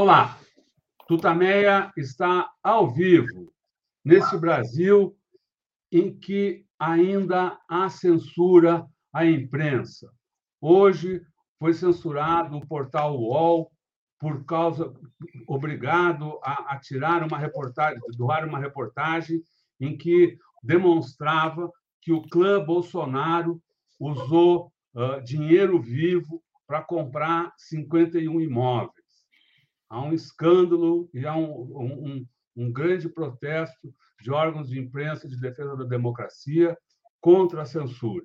Olá, Tutameia está ao vivo nesse Brasil em que ainda há censura à imprensa. Hoje foi censurado o portal UOL por causa obrigado a, a tirar uma reportagem, doar uma reportagem em que demonstrava que o clã Bolsonaro usou uh, dinheiro vivo para comprar 51 imóveis. Há um escândalo e há um, um, um grande protesto de órgãos de imprensa de defesa da democracia contra a censura.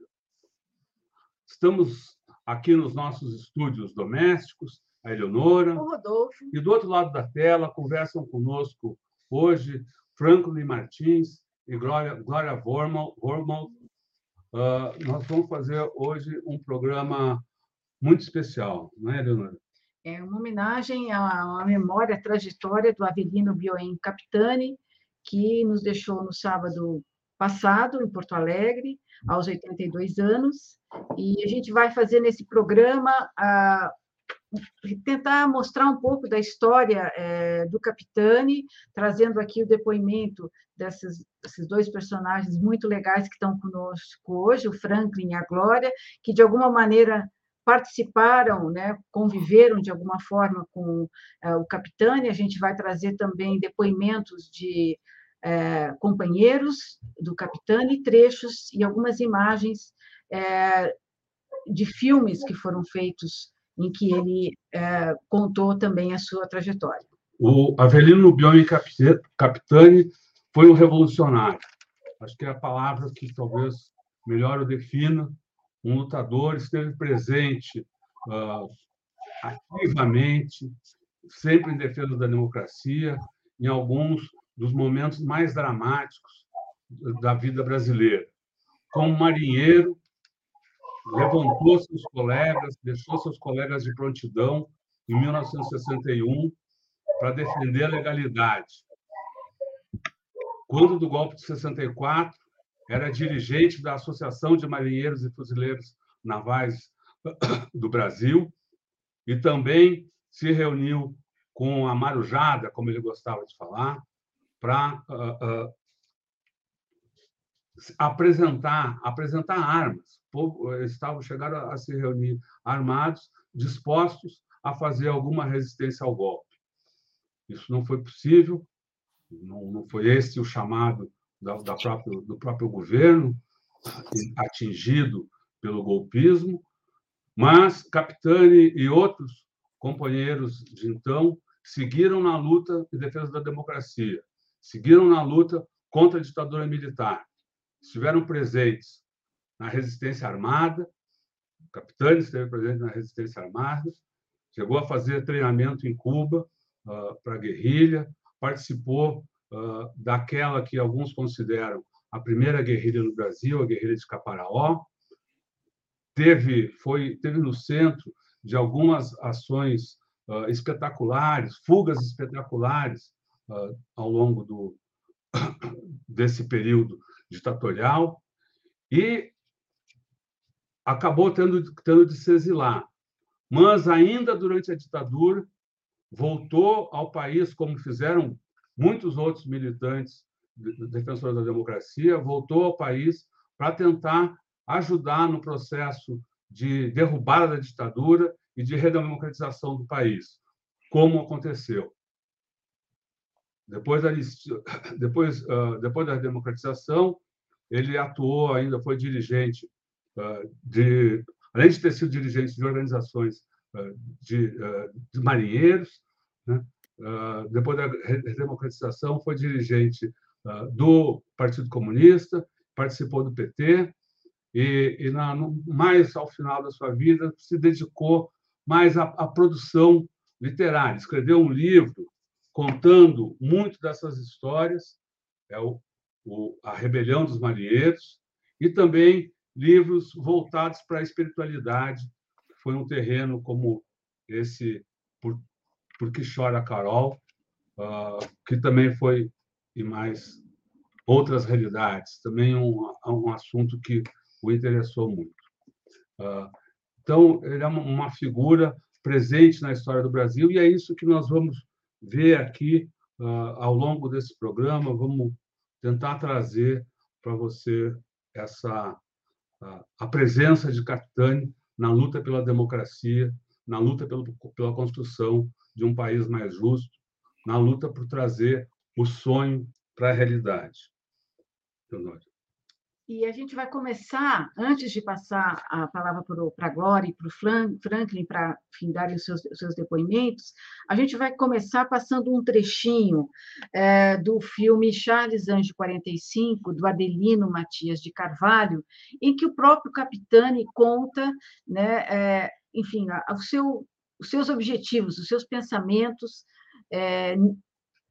Estamos aqui nos nossos estúdios domésticos, a Eleonora. O Rodolfo. E do outro lado da tela conversam conosco hoje Franklin Martins e Glória, Glória Vormal. Vormal. Uh, nós vamos fazer hoje um programa muito especial, não é, Eleonora? É uma homenagem à, à memória, à trajetória do Avelino Bioen Capitani, que nos deixou no sábado passado, em Porto Alegre, aos 82 anos. E a gente vai fazer nesse programa a, tentar mostrar um pouco da história é, do Capitani, trazendo aqui o depoimento desses, desses dois personagens muito legais que estão conosco hoje, o Franklin e a Glória, que de alguma maneira participaram, né, conviveram de alguma forma com é, o Capitani. A gente vai trazer também depoimentos de é, companheiros do Capitani, trechos e algumas imagens é, de filmes que foram feitos em que ele contou também a sua trajetória. O Avelino Bione Capitani foi um revolucionário. Acho que é a palavra que talvez melhor o defina. Um lutador esteve presente uh, ativamente, sempre em defesa da democracia, em alguns dos momentos mais dramáticos da vida brasileira. Como marinheiro, levantou seus colegas, deixou seus colegas de prontidão em 1961 para defender a legalidade. Quando do golpe de 64, era dirigente da Associação de Marinheiros e Fuzileiros Navais do Brasil e também se reuniu com a Marujada, como ele gostava de falar, para uh, uh, apresentar apresentar armas. estavam chegaram a se reunir armados, dispostos a fazer alguma resistência ao golpe. Isso não foi possível, não, não foi esse o chamado da, da próprio, do próprio governo atingido pelo golpismo, mas Capitani e outros companheiros de então seguiram na luta em defesa da democracia, seguiram na luta contra a ditadura militar estiveram presentes na resistência armada, o capitão esteve presente na resistência armada, chegou a fazer treinamento em Cuba uh, para guerrilha, participou uh, daquela que alguns consideram a primeira guerrilha no Brasil, a guerrilha de Caparaó, teve foi teve no centro de algumas ações uh, espetaculares, fugas espetaculares ao longo do desse período ditatorial e acabou tendo, tendo de se exilar. Mas, ainda durante a ditadura, voltou ao país, como fizeram muitos outros militantes defensores da democracia, voltou ao país para tentar ajudar no processo de derrubada da ditadura e de redemocratização do país, como aconteceu. Depois da, depois, uh, depois da democratização, ele atuou ainda, foi dirigente uh, de, além de ter sido dirigente de organizações uh, de, de, marinheiros, né? Depois da democratização, foi dirigente do Partido Comunista, participou do PT e, e na, no, mais ao final da sua vida se dedicou mais à, à produção literária. Escreveu um livro contando muito dessas histórias, é o, o, A Rebelião dos Marinheiros, e também livros voltados para a espiritualidade, foi um terreno como esse Por, Por que Chora Carol, uh, que também foi, e mais outras realidades, também um, um assunto que o interessou muito. Uh, então, ele é uma figura presente na história do Brasil, e é isso que nós vamos ver aqui uh, ao longo desse programa. Vamos tentar trazer para você essa uh, a presença de Capitani na luta pela democracia, na luta pelo, pela construção de um país mais justo, na luta por trazer o sonho para a realidade. E a gente vai começar, antes de passar a palavra para a Glória e para o Franklin, para darem os seus, seus depoimentos, a gente vai começar passando um trechinho é, do filme Charles Anjo 45, do Adelino Matias de Carvalho, em que o próprio Capitani conta, né, é, enfim, a, seu, os seus objetivos, os seus pensamentos, é,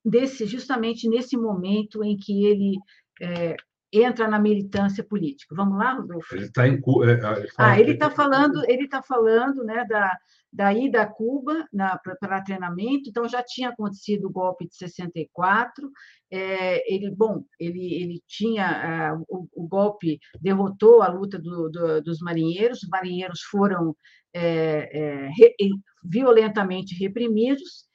desse, justamente nesse momento em que ele é, entra na militância política. Vamos lá, Rodolfo? Ele está em é, Ah, ele está falando, ele está falando, né, da, da ida a Cuba para treinamento. Então já tinha acontecido o golpe de 64. É, ele, bom, ele, ele tinha é, o, o, golpe derrotou a luta do, do, dos marinheiros. Os marinheiros foram é, é re, violentamente reprimidos.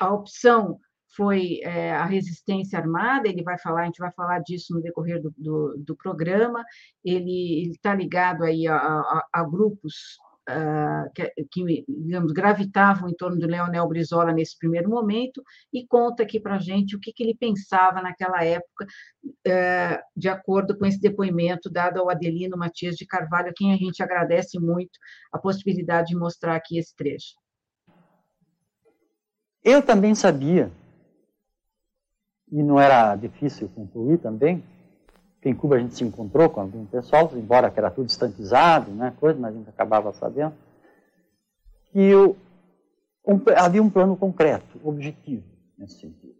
A opção foi é, a resistência armada, ele vai falar, a gente vai falar disso no decorrer do, do, do programa, ele está ligado aí a, a, a grupos uh, que, digamos, gravitavam em torno do Leonel Brizola nesse primeiro momento, e conta aqui para a gente o que, que, ele pensava naquela época, uh, de acordo com esse depoimento dado ao Adelino Matias de Carvalho, a quem a gente agradece muito a possibilidade de mostrar aqui esse trecho. Eu também sabia e não era difícil concluir também, em Cuba a gente se encontrou com algum pessoal, embora que era tudo distantizado, né, coisa, mas a gente acabava sabendo, que eu, um, havia um plano concreto, objetivo, nesse sentido.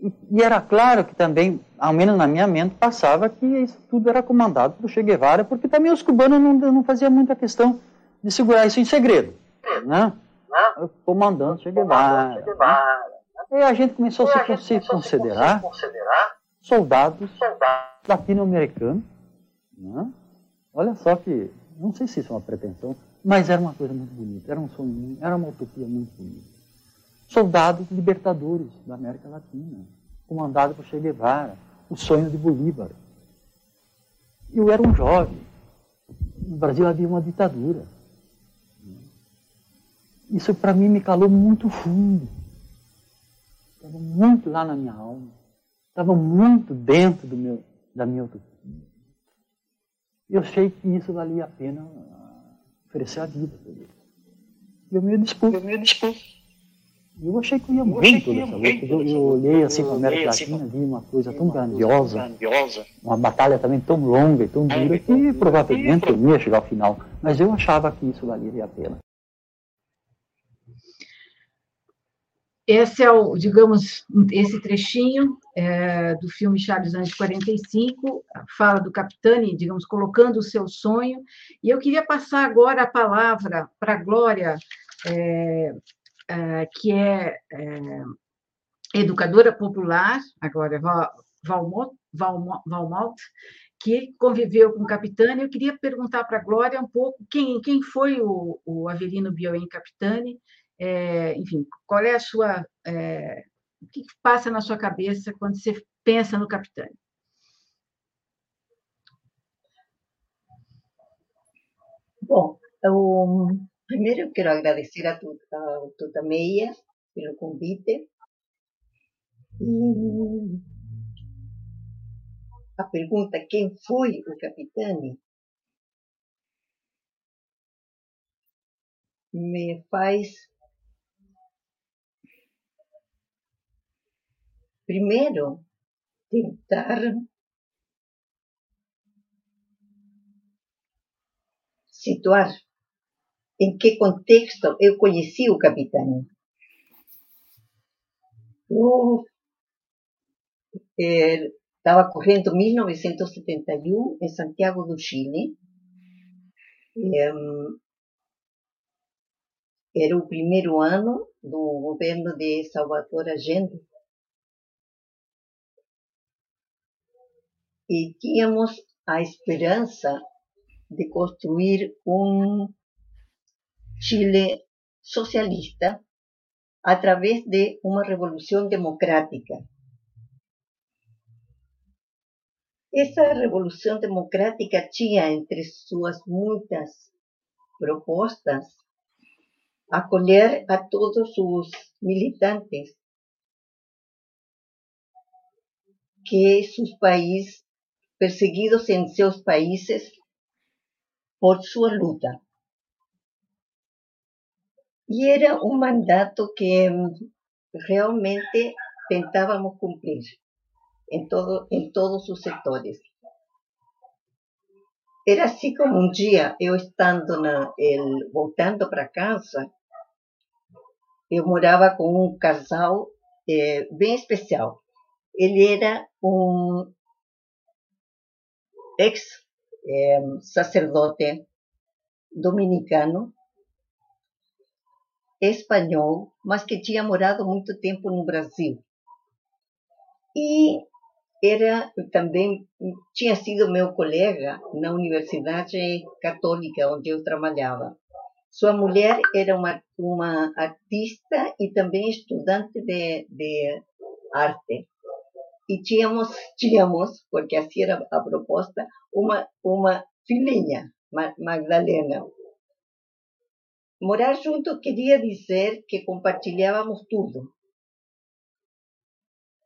E, e, era claro que também, ao menos na minha mente, passava que isso tudo era comandado pelo Che Guevara, porque também os cubanos não, não faziam muita questão de segurar isso em segredo, né? Comandante Che Guevara. Che Guevara. E a gente começou a se, se considerar, soldados, latino-americanos. Né? Olha só que, não sei se isso é uma pretensão, mas era uma coisa muito bonita, era um sonho, era uma utopia muito bonita. Soldados libertadores da América Latina, comandado por Che Guevara, o sonho de Bolívar. Eu era um jovem. No Brasil havia uma ditadura. Isso para mim me calou muito fundo. Estava muito lá na minha alma. Estava muito dentro do meu, da minha utopia. Eu achei que isso valia a pena oferecer a vida por. E eu me dispus. Eu me dispus. Eu achei que eu ia morrer toda essa luta. Eu, eu olhei assim para a América assim Latina, vi uma coisa tão grandiosa, uma batalha também tão longa e tão dura que provavelmente eu não ia chegar ao final. Mas eu achava que isso valia a pena. Esse é o, digamos, esse trechinho é, do filme Charles Anjos 45, fala do Capitani, digamos, colocando o seu sonho. E eu queria passar agora a palavra para a Glória, é, é, que é, é educadora popular, agora Valmont, Valmont, que conviveu com o Capitani. Eu queria perguntar para a Glória um pouco quem, quem foi o, o Avelino Bioen Capitani é, enfim, qual é a sua. É, o que passa na sua cabeça quando você pensa no capitão? Bom, eu, primeiro eu quero agradecer a tu, a Tuta Meia pelo convite. E a pergunta quem foi o capitão me faz Primeiro, tentar situar em que contexto eu conheci o capitão. Eu estava eh, correndo 1971 em Santiago do Chile. era o primeiro ano do governo de Salvador Allende. E tínhamos a esperança de construir um, Chile socialista a través de una revolución democrática. Esa revolución democrática tinha entre sus muchas propuestas acolher a todos sus militantes que sus países, perseguidos en sus países por su luta. Y era un mandato que mm, realmente tentábamos cumplir en, todo, en todos os setores. Era assim como um dia, eu estando el, voltando para casa, eu morava com um casal é, bem especial. Ele era um ex-sacerdote é, dominicano espanhol, mas que tinha morado muito tempo no Brasil. E era também tinha sido meu colega na Universidade Católica onde eu trabalhava. Sua mulher era uma, uma artista e também estudante de, de arte. E tínhamos, tínhamos, porque assim era a proposta, uma, uma filhinha, Magdalena, Morar juntos queria dizer que compartilhávamos tudo.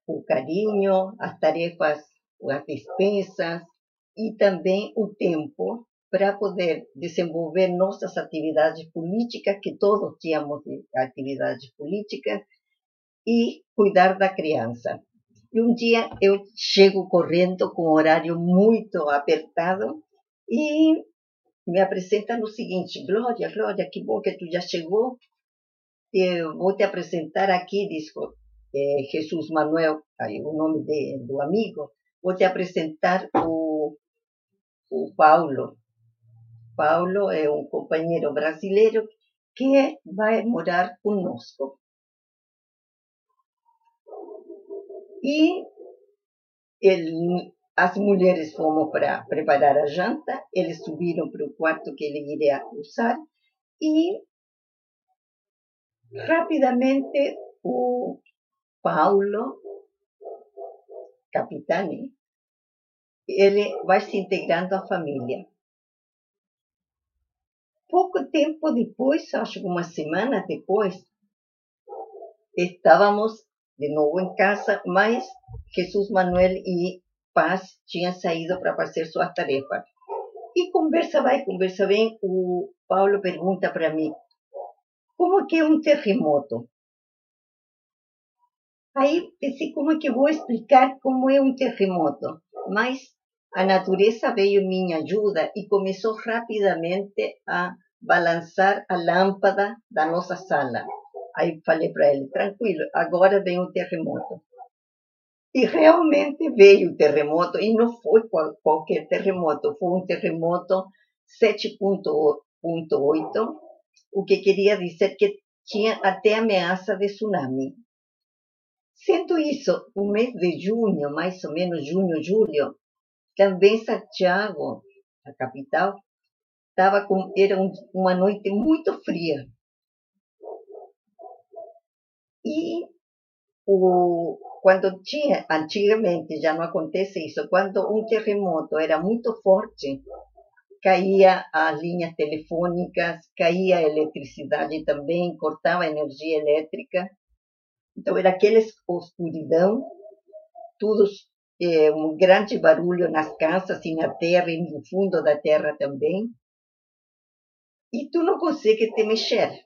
O carinho, as tarefas, as despesas e também o tempo para poder desenvolver nossas atividades políticas, que todos tínhamos atividades políticas, e cuidar da criança. E um dia eu chego correndo com um horário muito apertado e me apresenta no seguinte, Glória, Glória, que bom que tu já chegou. Eu vou te apresentar aqui, diz Jesus Manuel, aí, o nome de, do amigo, vou te apresentar o, o Paulo. Paulo é um companheiro brasileiro que vai morar conosco. E ele as mulheres fomos para preparar a janta, eles subiram para o quarto que ele iria usar e rapidamente o Paulo, capitane, ele vai se integrando à família. Pouco tempo depois, acho que uma semana depois, estávamos de novo em casa, mas Jesus Manuel e Paz tinha saído para fazer suas tarefas. E conversa vai, conversa vem, o Paulo pergunta para mim, como é que é um terremoto? Aí pensei, como é que vou explicar como é um terremoto? Mas a natureza veio em minha ajuda e começou rapidamente a balançar a lâmpada da nossa sala. Aí falei para ele, tranquilo, agora vem o terremoto. E realmente veio o terremoto, e não foi qualquer terremoto, foi um terremoto 7.8, o que queria dizer que tinha até ameaça de tsunami. Sendo isso, o mês de junho, mais ou menos junho, julho, também Santiago, a capital, estava com, era um, uma noite muito fria. E o, quando tinha, antigamente já não acontece isso, quando um terremoto era muito forte, caía as linhas telefônicas, caía a eletricidade também, cortava a energia elétrica. Então era aquela escuridão, tudo é, um grande barulho nas casas e na terra e no fundo da terra também. E tu não consegue te mexer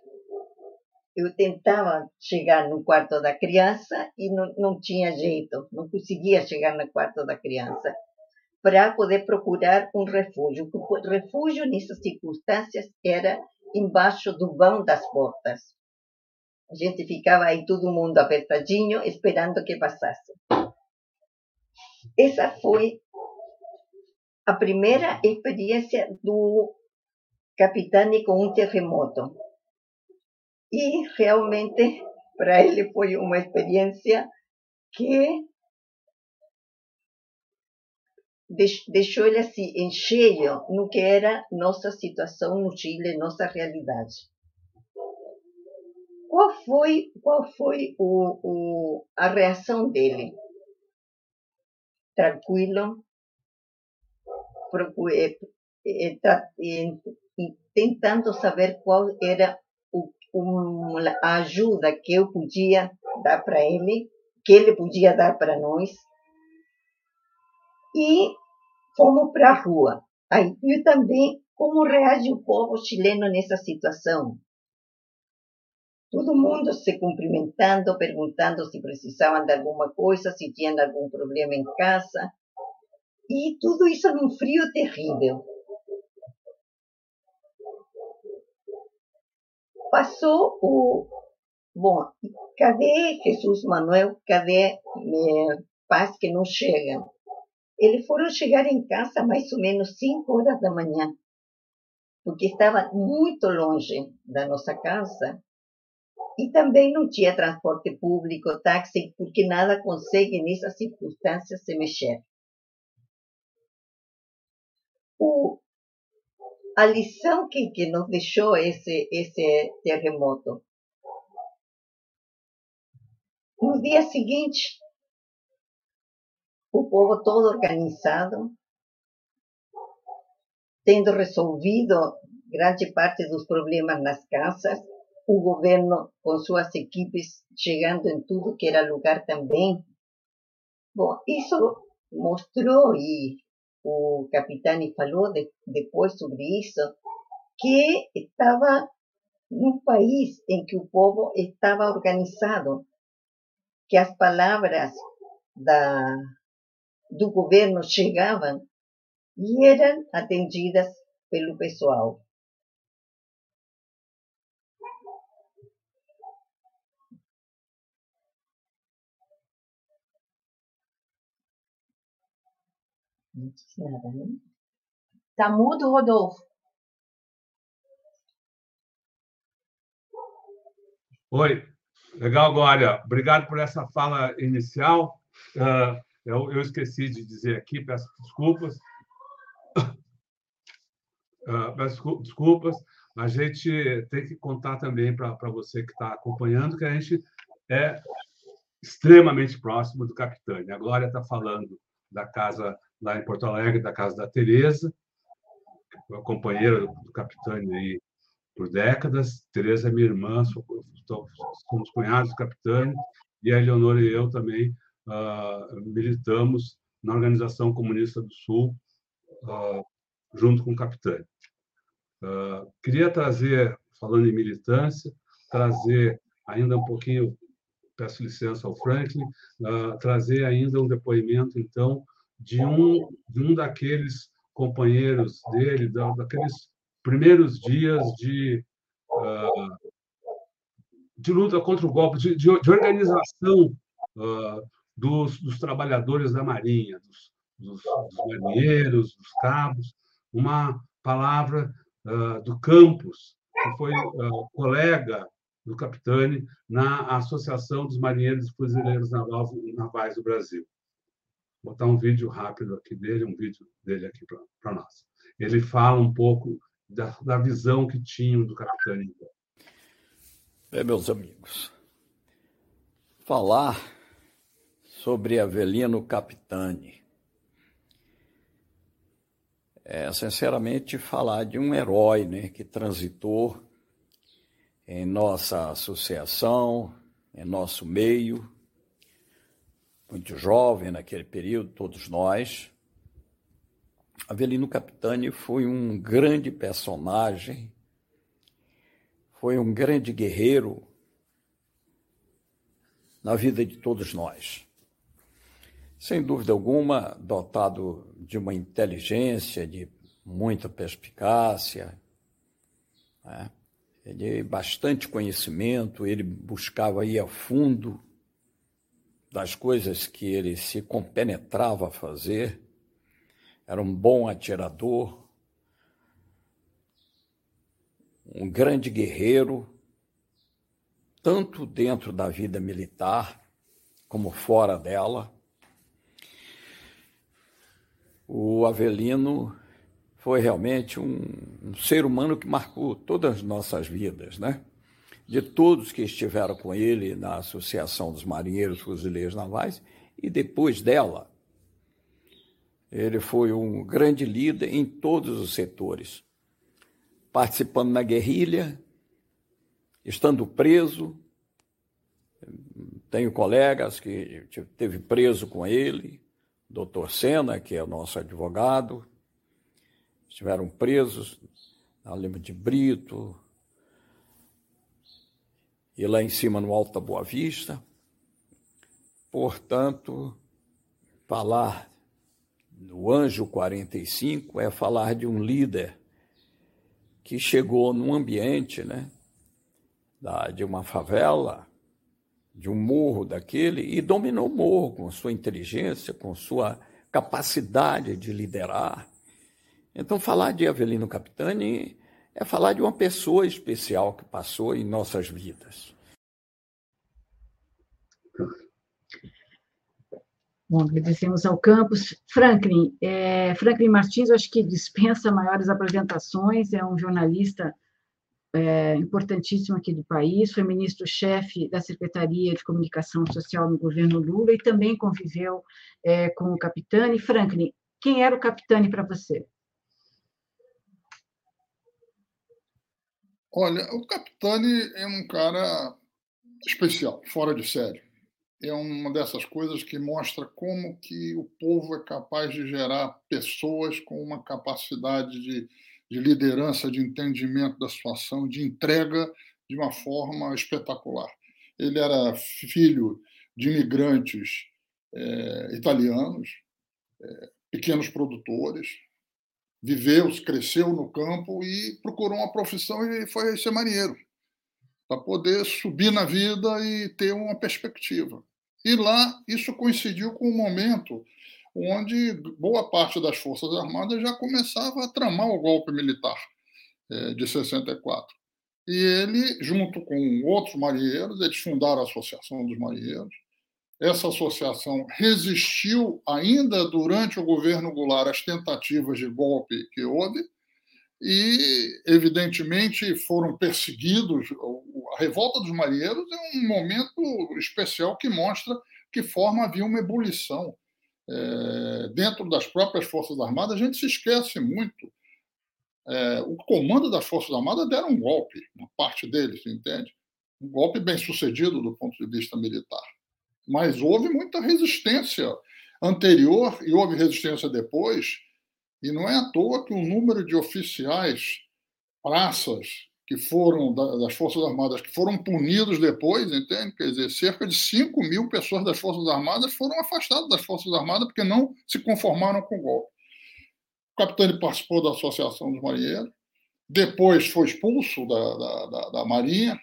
eu tentava chegar no quarto da criança e não, não tinha jeito, não conseguia chegar no quarto da criança para poder procurar um refúgio. O refúgio nessas circunstâncias era embaixo do vão das portas. A gente ficava aí todo mundo apertadinho, esperando que passasse. Essa foi a primeira experiência do capitão com um terremoto. E realmente para ele foi uma experiência que deixou ele assim em cheio no que era nossa situação no Chile, nossa realidade. Qual foi, qual foi o, o, a reação dele? Tranquilo, procure, eh, tentando saber qual era o, a ajuda que eu podia dar para ele, que ele podia dar para nós. E fomos para a rua. Aí viu também como reage o povo chileno nessa situação. Todo mundo se cumprimentando, perguntando se precisavam de alguma coisa, se tinham algum problema em casa. E tudo isso num frio terrível. Passou o. Bom, cadê Jesus Manuel? Cadê minha paz que não chega? Eles foram chegar em casa mais ou menos 5 horas da manhã, porque estava muito longe da nossa casa e também não tinha transporte público, táxi, porque nada consegue nessas circunstâncias se mexer. A lição que, que nos deixou esse, esse terremoto. No dia seguinte, o povo todo organizado, tendo resolvido grande parte dos problemas nas casas, o governo com suas equipes chegando em tudo que era lugar também. Bom, isso mostrou, e o Capitani falou de, depois sobre isso, que estava num país em que o povo estava organizado, que as palavras da, do governo chegavam e eram atendidas pelo pessoal. Nada, né? Tá mudo, Rodolfo? Oi, legal, Glória. Obrigado por essa fala inicial. Uh, eu, eu, esqueci de dizer aqui, peço desculpas. Uh, peço desculpas. A gente tem que contar também para você que está acompanhando que a gente é extremamente próximo do Capitânia. A Glória está falando da casa lá em Porto Alegre, da casa da Tereza, companheira do Capitânio aí por décadas. Tereza é minha irmã, somos cunhados do Capitânio, e a Eleonora e eu também uh, militamos na Organização Comunista do Sul, uh, junto com o Capitânio. Uh, queria trazer, falando em militância, trazer ainda um pouquinho, peço licença ao Franklin, trazer ainda um depoimento, então, de um, de um daqueles companheiros dele, daqueles primeiros dias de, uh, de luta contra o golpe, de, de, de organização uh, dos, dos, trabalhadores da Marinha, dos, dos, dos, marinheiros, dos cabos, uma palavra uh, do Campos, que foi colega do Capitani na Associação dos Marinheiros e Fuzileiros Navais do Brasil botar um vídeo rápido aqui dele, um vídeo dele aqui para nós. Ele fala um pouco da, da visão que tinham do Capitão Bem, meus amigos, falar sobre Avelino Capitani é, sinceramente, falar de um herói né, que transitou em nossa associação, em nosso meio, muito jovem naquele período, todos nós. Avelino Capitani foi um grande personagem, foi um grande guerreiro na vida de todos nós. Sem dúvida alguma, dotado de uma inteligência, de muita perspicácia, né? de bastante conhecimento, ele buscava ir a fundo das coisas que ele se compenetrava a fazer, era um bom atirador, um grande guerreiro, tanto dentro da vida militar como fora dela. O Avelino foi realmente um, um ser humano que marcou todas as nossas vidas, né? De todos que estiveram com ele na Associação dos Marinheiros Fuzileiros Navais, e depois dela, ele foi um grande líder em todos os setores, participando na guerrilha, estando preso. Tenho colegas que teve preso com ele, doutor Sena, que é o nosso advogado, estiveram presos na Lima de Brito, e lá em cima no Alto da Boa Vista. Portanto, falar do Anjo 45 é falar de um líder que chegou num ambiente, né, de uma favela, de um morro daquele, e dominou o morro com sua inteligência, com sua capacidade de liderar. Então, falar de Avelino Capitani é falar de uma pessoa especial que passou em nossas vidas. Bom, agradecemos ao campus. Franklin, é, Franklin Martins, acho que dispensa maiores apresentações, é um jornalista é, importantíssimo aqui do país, foi ministro-chefe da Secretaria de Comunicação Social no governo Lula e também conviveu é, com o Capitani. Franklin, quem era o Capitani para você? Olha, o Capitani é um cara especial, fora de série. É uma dessas coisas que mostra como que o povo é capaz de gerar pessoas com uma capacidade de de liderança, de entendimento da situação, de entrega de uma forma espetacular. Ele era filho de imigrantes é, italianos, é, pequenos produtores, viveu, cresceu no campo e procurou uma profissão e foi ser marinheiro, para poder subir na vida e ter uma perspectiva. E lá isso coincidiu com o momento onde boa parte das Forças Armadas já começava a tramar o golpe militar é, de 64. E ele, junto com outros marinheiros, eles fundaram a Associação dos Marinheiros. Essa associação resistiu ainda durante o governo Goulart às tentativas de golpe que houve e, evidentemente, foram perseguidos. A revolta dos marinheiros é um momento especial que mostra que forma havia uma ebulição é, dentro das próprias Forças Armadas, a gente se esquece muito. É, o comando das Forças Armadas deram um golpe, uma parte deles, entende? Um golpe bem sucedido do ponto de vista militar. Mas houve muita resistência anterior e houve resistência depois, e não é à toa que o número de oficiais, praças, que foram das Forças Armadas, que foram punidos depois, entende? Quer dizer, cerca de 5 mil pessoas das Forças Armadas foram afastadas das Forças Armadas porque não se conformaram com o golpe. O capitão participou da Associação dos Marinheiros, depois foi expulso da, da, da, da Marinha,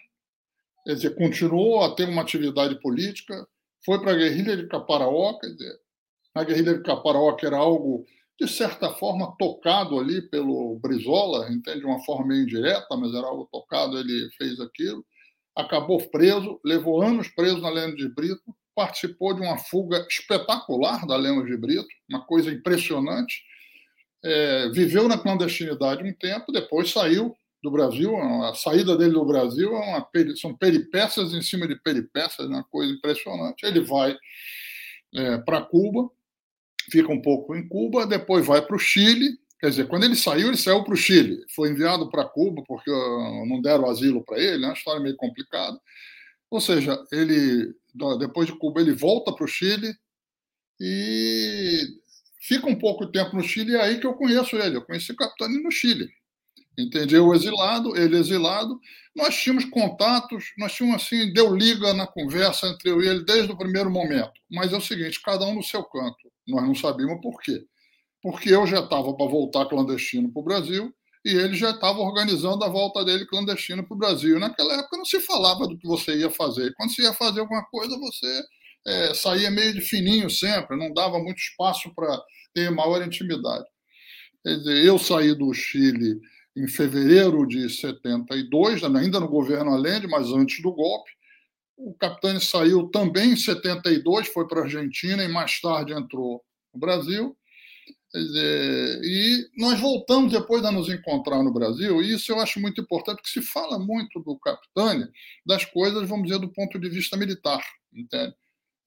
quer dizer, continuou a ter uma atividade política, foi para a guerrilha de Caparaó, quer dizer, a guerrilha de Caparaó, que era algo de certa forma, tocado ali pelo Brizola, entende? De uma forma meio indireta, mas era algo tocado, ele fez aquilo. Acabou preso, levou anos preso na Lemos de Brito, participou de uma fuga espetacular da Lemos de Brito, uma coisa impressionante. É, viveu na clandestinidade um tempo, depois saiu do Brasil. A saída dele do Brasil é uma, são peripécias em cima de peripécias, uma coisa impressionante. Ele vai é, para Cuba, fica um pouco em Cuba, depois vai para o Chile. Quer dizer, quando ele saiu, ele saiu para o Chile. Foi enviado para Cuba porque ah, não deram asilo para ele, é uma história meio complicada. Ou seja, ele depois de Cuba ele volta para o Chile e fica um pouco tempo no Chile. É aí que eu conheço ele. Eu conheci o Capitani no Chile. Entendeu? Exilado, ele exilado. Nós tínhamos contatos, nós tínhamos assim, deu liga na conversa entre eu e ele desde o primeiro momento. Mas é o seguinte, cada um no seu canto. Nós não sabíamos por quê. Porque eu já estava para voltar clandestino para o Brasil e ele já estava organizando a volta dele clandestino para o Brasil. Naquela época não se falava do que você ia fazer. Quando você ia fazer alguma coisa, você é, saía meio de fininho sempre, não dava muito espaço para ter maior intimidade. Quer dizer, eu saí do Chile em fevereiro de 72, ainda no governo Allende, mas antes do golpe. O Capitani saiu também em 72, foi para a Argentina e mais tarde entrou no Brasil. E nós voltamos depois a nos encontrar no Brasil, e isso eu acho muito importante, porque se fala muito do Capitânia, das coisas, vamos dizer, do ponto de vista militar, entende?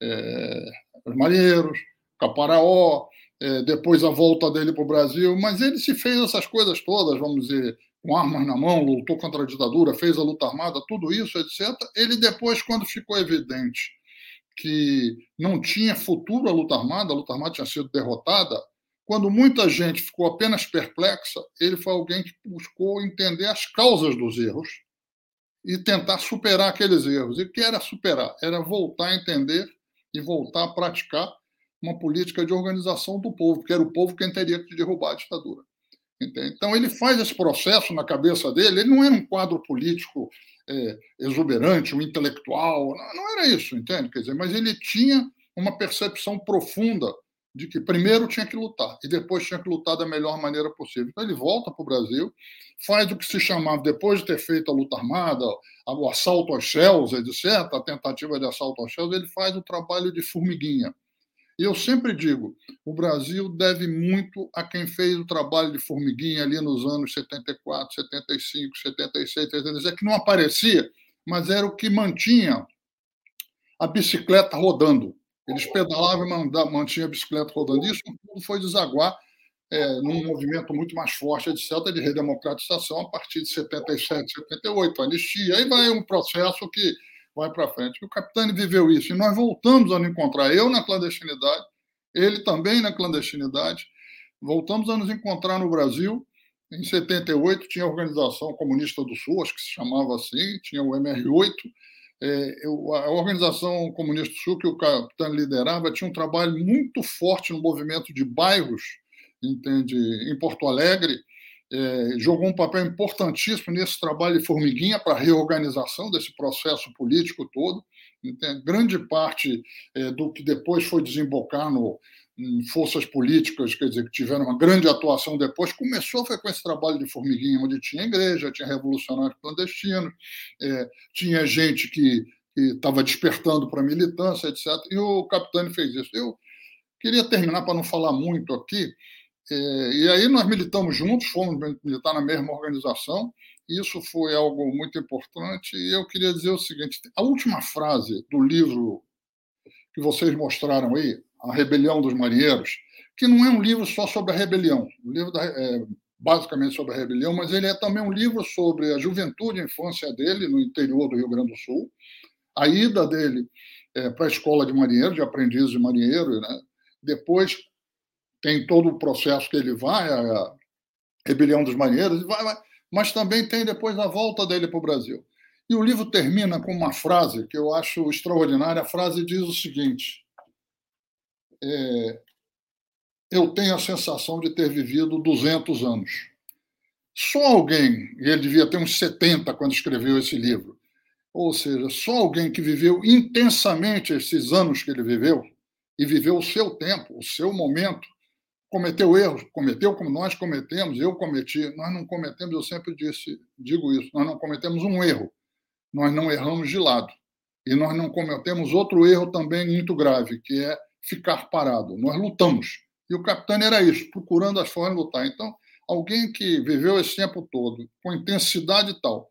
É, os marinheiros, Caparaó, é, depois a volta dele para o Brasil, mas ele se fez essas coisas todas, vamos dizer, com armas na mão, lutou contra a ditadura, fez a luta armada, tudo isso, etc. Ele depois, quando ficou evidente que não tinha futuro a luta armada, a luta armada tinha sido derrotada, quando muita gente ficou apenas perplexa, ele foi alguém que buscou entender as causas dos erros e tentar superar aqueles erros. E o que era superar? Era voltar a entender e voltar a praticar uma política de organização do povo, que era o povo quem teria que derrubar a ditadura. Entende? Então, ele faz esse processo na cabeça dele, ele não era um quadro político é, exuberante, um intelectual, não, não era isso, entende? Quer dizer, mas ele tinha uma percepção profunda de que primeiro tinha que lutar e depois tinha que lutar da melhor maneira possível. Então ele volta para o Brasil, faz o que se chamava, depois de ter feito a luta armada, o assalto aos céus, etc., a tentativa de assalto aos céus, ele faz o trabalho de formiguinha. Eu sempre digo, o Brasil deve muito a quem fez o trabalho de formiguinha ali nos anos 74, 75, 76, 77, que não aparecia, mas era o que mantinha a bicicleta rodando. Eles pedalavam e mantinham a bicicleta rodando. Isso tudo foi desaguar é, num movimento muito mais forte, etc., de redemocratização a partir de 77, 78, anistia. Aí vai um processo que vai para frente. O Capitani viveu isso e nós voltamos a nos encontrar, eu na clandestinidade, ele também na clandestinidade. Voltamos a nos encontrar no Brasil. Em 78 tinha a Organização Comunista do Sul, acho que se chamava assim, tinha o MR8. É, a Organização Comunista do Sul, que o capitão liderava, tinha um trabalho muito forte no movimento de bairros, entende, em Porto Alegre, é, jogou um papel importantíssimo nesse trabalho de formiguinha para a reorganização desse processo político todo. Entende? Grande parte é, do que depois foi desembocar no, forças políticas, quer dizer, que tiveram uma grande atuação depois, começou foi com esse trabalho de formiguinha, onde tinha igreja, tinha revolucionários clandestinos, é, tinha gente que estava despertando para a militância, etc. E o Capitani fez isso. Eu queria terminar, para não falar muito aqui, e aí nós militamos juntos, fomos militar na mesma organização, isso foi algo muito importante. E eu queria dizer o seguinte: a última frase do livro que vocês mostraram aí, A Rebelião dos Marinheiros, que não é um livro só sobre a rebelião, livro da, é, basicamente sobre a rebelião, mas ele é também um livro sobre a juventude e a infância dele no interior do Rio Grande do Sul, a ida dele é, para a escola de marinheiro, de aprendiz de marinheiro, né? depois tem todo o processo que ele vai, a rebelião dos marinheiros, vai, vai, mas também tem depois a volta dele para o Brasil. E o livro termina com uma frase que eu acho extraordinária. A frase diz o seguinte: é, Eu tenho a sensação de ter vivido 200 anos. Só alguém, e ele devia ter uns 70 quando escreveu esse livro, ou seja, só alguém que viveu intensamente esses anos que ele viveu, e viveu o seu tempo, o seu momento, cometeu erros, cometeu como nós cometemos, eu cometi, nós não cometemos, eu sempre disse, digo isso, nós não cometemos um erro, nós não erramos de lado. E nós não cometemos outro erro também muito grave, que é ficar parado. Nós lutamos. E o capitão era isso, procurando as formas de lutar. Então, alguém que viveu esse tempo todo com intensidade tal,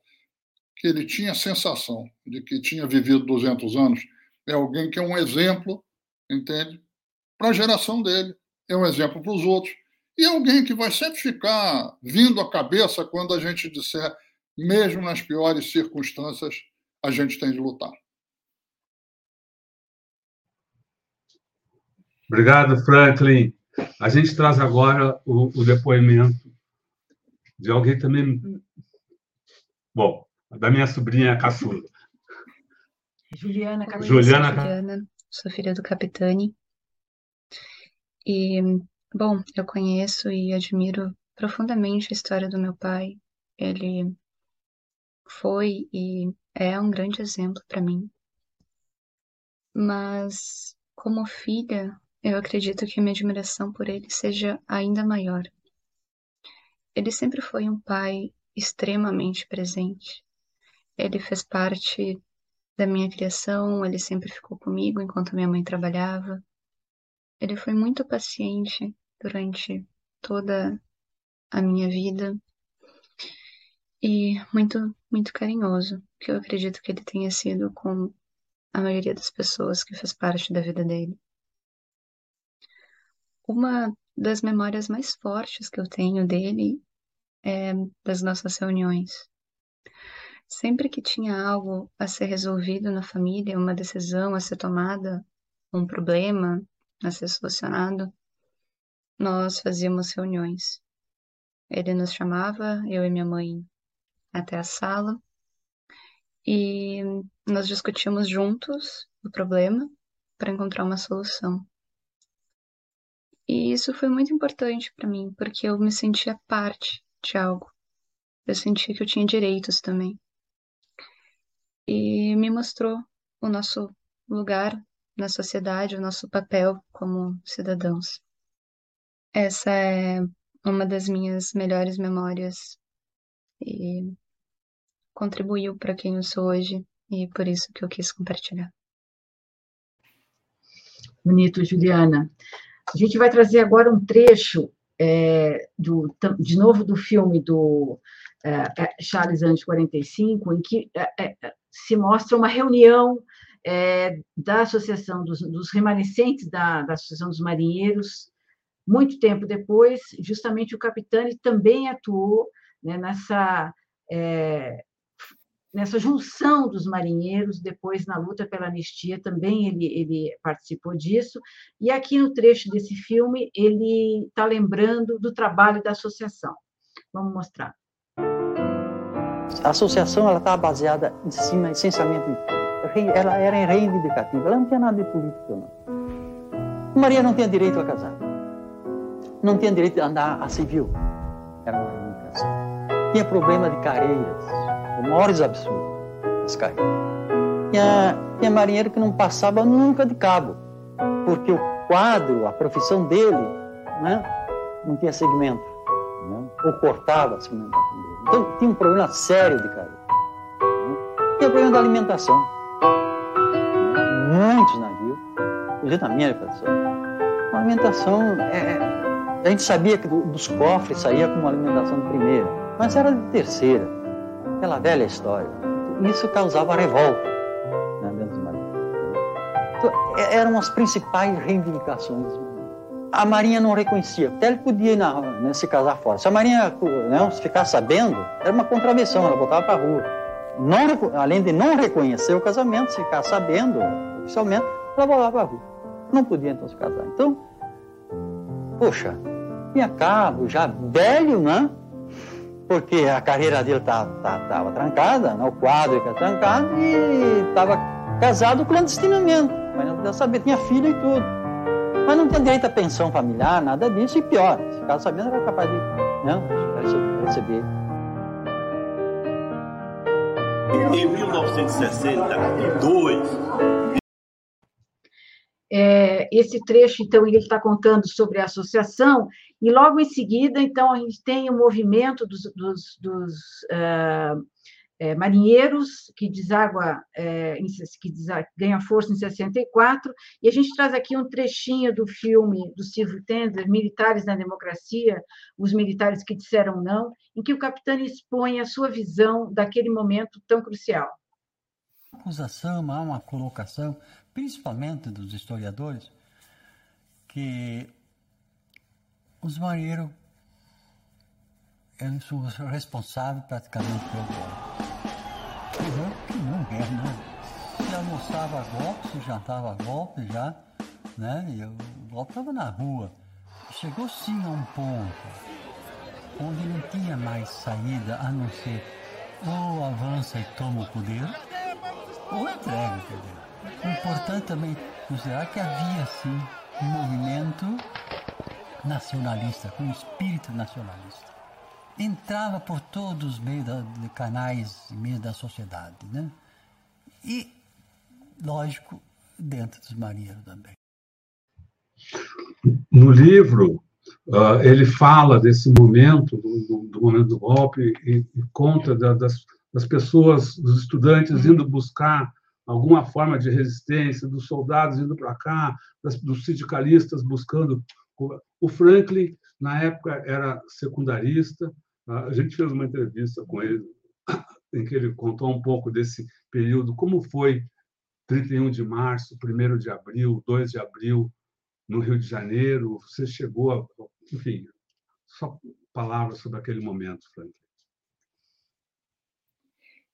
que ele tinha a sensação de que tinha vivido 200 anos, é alguém que é um exemplo, entende? Para a geração dele é um exemplo para os outros. E alguém que vai sempre ficar vindo à cabeça quando a gente disser, mesmo nas piores circunstâncias, a gente tem de lutar. Obrigado, Franklin. A gente traz agora o, o depoimento de alguém também. Bom, da minha sobrinha caçula. Juliana Capitani. Juliana, Juliana, sou filha do Capitani. E, bom, eu conheço e admiro profundamente a história do meu pai. Ele foi e é um grande exemplo para mim. Mas, como filha, eu acredito que minha admiração por ele seja ainda maior. Ele sempre foi um pai extremamente presente. Ele fez parte da minha criação, ele sempre ficou comigo enquanto minha mãe trabalhava. Ele foi muito paciente durante toda a minha vida e muito, muito carinhoso, que eu acredito que ele tenha sido com a maioria das pessoas que fez parte da vida dele. Uma das memórias mais fortes que eu tenho dele é das nossas reuniões. Sempre que tinha algo a ser resolvido na família, uma decisão a ser tomada, um problema a ser solucionado, nós fazíamos reuniões. Ele nos chamava, eu e minha mãe, até a sala e nós discutimos juntos o problema para encontrar uma solução. E isso foi muito importante para mim, porque eu me sentia parte de algo. Eu sentia que eu tinha direitos também. E me mostrou o nosso lugar na sociedade, o nosso papel como cidadãos. Essa é uma das minhas melhores memórias e contribuiu para quem eu sou hoje e por isso que eu quis compartilhar. Bonito, Juliana. A gente vai trazer agora um trecho é, do, de novo do filme do é, é Charles Anjos 45, em que é, é, se mostra uma reunião é, da Associação dos, dos Remanescentes da, da Associação dos Marinheiros, muito tempo depois, justamente o Capitani também atuou né, nessa é, nessa junção dos marinheiros, depois na luta pela anistia também ele, ele participou disso, e aqui no trecho desse filme ele está lembrando do trabalho da associação. Vamos mostrar. A associação estava baseada em cima, essencialmente, ela era reivindicativa, ela não tinha nada de política. Não. Maria não tinha direito a casar, não tinha direito a andar a civil, era uma reivindicação. Tinha problema de careiras, os maiores absurdos das carreiras. Tinha, tinha marinheiro que não passava nunca de cabo, porque o quadro, a profissão dele, né, não tinha segmento, né, ou cortava a segmentação dele. Então tinha um problema sério de carreira. Né. Tinha problema da alimentação. Muitos navios, inclusive na minha profissão. A alimentação, é, é, a gente sabia que dos cofres saía com uma alimentação de primeira, mas era de terceira aquela velha história. Isso causava revolta né, dentro dos marinheiros. Então, eram as principais reivindicações A Marinha não reconhecia. Até ele podia na, né, se casar fora. Se a Marinha né, ficar sabendo, era uma contravenção, ela botava para a rua. Não, além de não reconhecer o casamento, se ficar sabendo oficialmente, ela botava para a rua. Não podia então se casar. Então, poxa, tinha cabo, já velho, né? porque a carreira dele estava tá, tá, trancada, né? o quadro estava trancado e estava casado clandestinamente. Mas não podia saber, tinha filho e tudo. Mas não tinha direito à pensão familiar, nada disso, e pior, se caso sabendo, era capaz de né, receber. Em 1962, é, esse trecho, então, ele está contando sobre a associação, e logo em seguida, então, a gente tem o movimento dos, dos, dos uh, é, marinheiros, que deságua, é, que ganha força em 64, e a gente traz aqui um trechinho do filme do Silvio Tender, Militares na Democracia, os militares que disseram não, em que o capitão expõe a sua visão daquele momento tão crucial. Acusação, há uma colocação principalmente dos historiadores, que os marinheiros eles são responsáveis praticamente pelo golpe. Que não é, né? Se almoçava golpe, se jantava golpe já, né? E o golpe estava na rua. Chegou sim a um ponto onde não tinha mais saída a não ser ou avança e toma o poder, ou entrega o poder. É importante também considerar que havia, sim, um movimento nacionalista, com um espírito nacionalista. Entrava por todos os meios da, de canais e meios da sociedade, né? E, lógico, dentro dos marinheiros também. No livro, uh, ele fala desse momento, do, do, momento do golpe, e, e conta da, das, das pessoas, dos estudantes indo buscar alguma forma de resistência, dos soldados indo para cá, dos sindicalistas buscando O Franklin, na época, era secundarista. A gente fez uma entrevista com ele, em que ele contou um pouco desse período, como foi 31 de março, 1 de abril, 2 de abril, no Rio de Janeiro. Você chegou a. Enfim, só palavras sobre aquele momento, Franklin.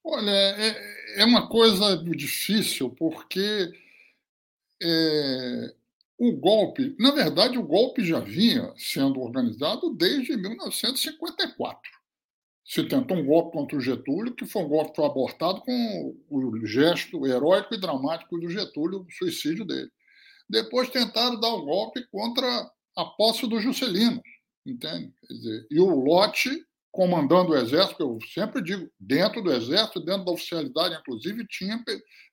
Olha, é, é uma coisa difícil, porque é, o golpe, na verdade, o golpe já vinha sendo organizado desde 1954. Se tentou um golpe contra o Getúlio, que foi um golpe que foi abortado com o gesto heróico e dramático do Getúlio, o suicídio dele. Depois tentaram dar um golpe contra a posse do Juscelino, entende? Dizer, e o Lote comandando o exército, eu sempre digo, dentro do exército, dentro da oficialidade, inclusive, tinha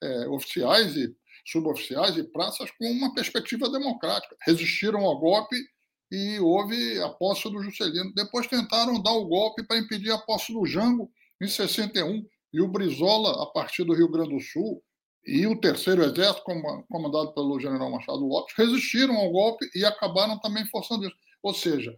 é, oficiais e suboficiais e praças com uma perspectiva democrática. Resistiram ao golpe e houve a posse do Juscelino. Depois tentaram dar o golpe para impedir a posse do Jango em 61 e o Brizola, a partir do Rio Grande do Sul, e o terceiro exército, comandado pelo general Machado Lopes, resistiram ao golpe e acabaram também forçando isso. Ou seja,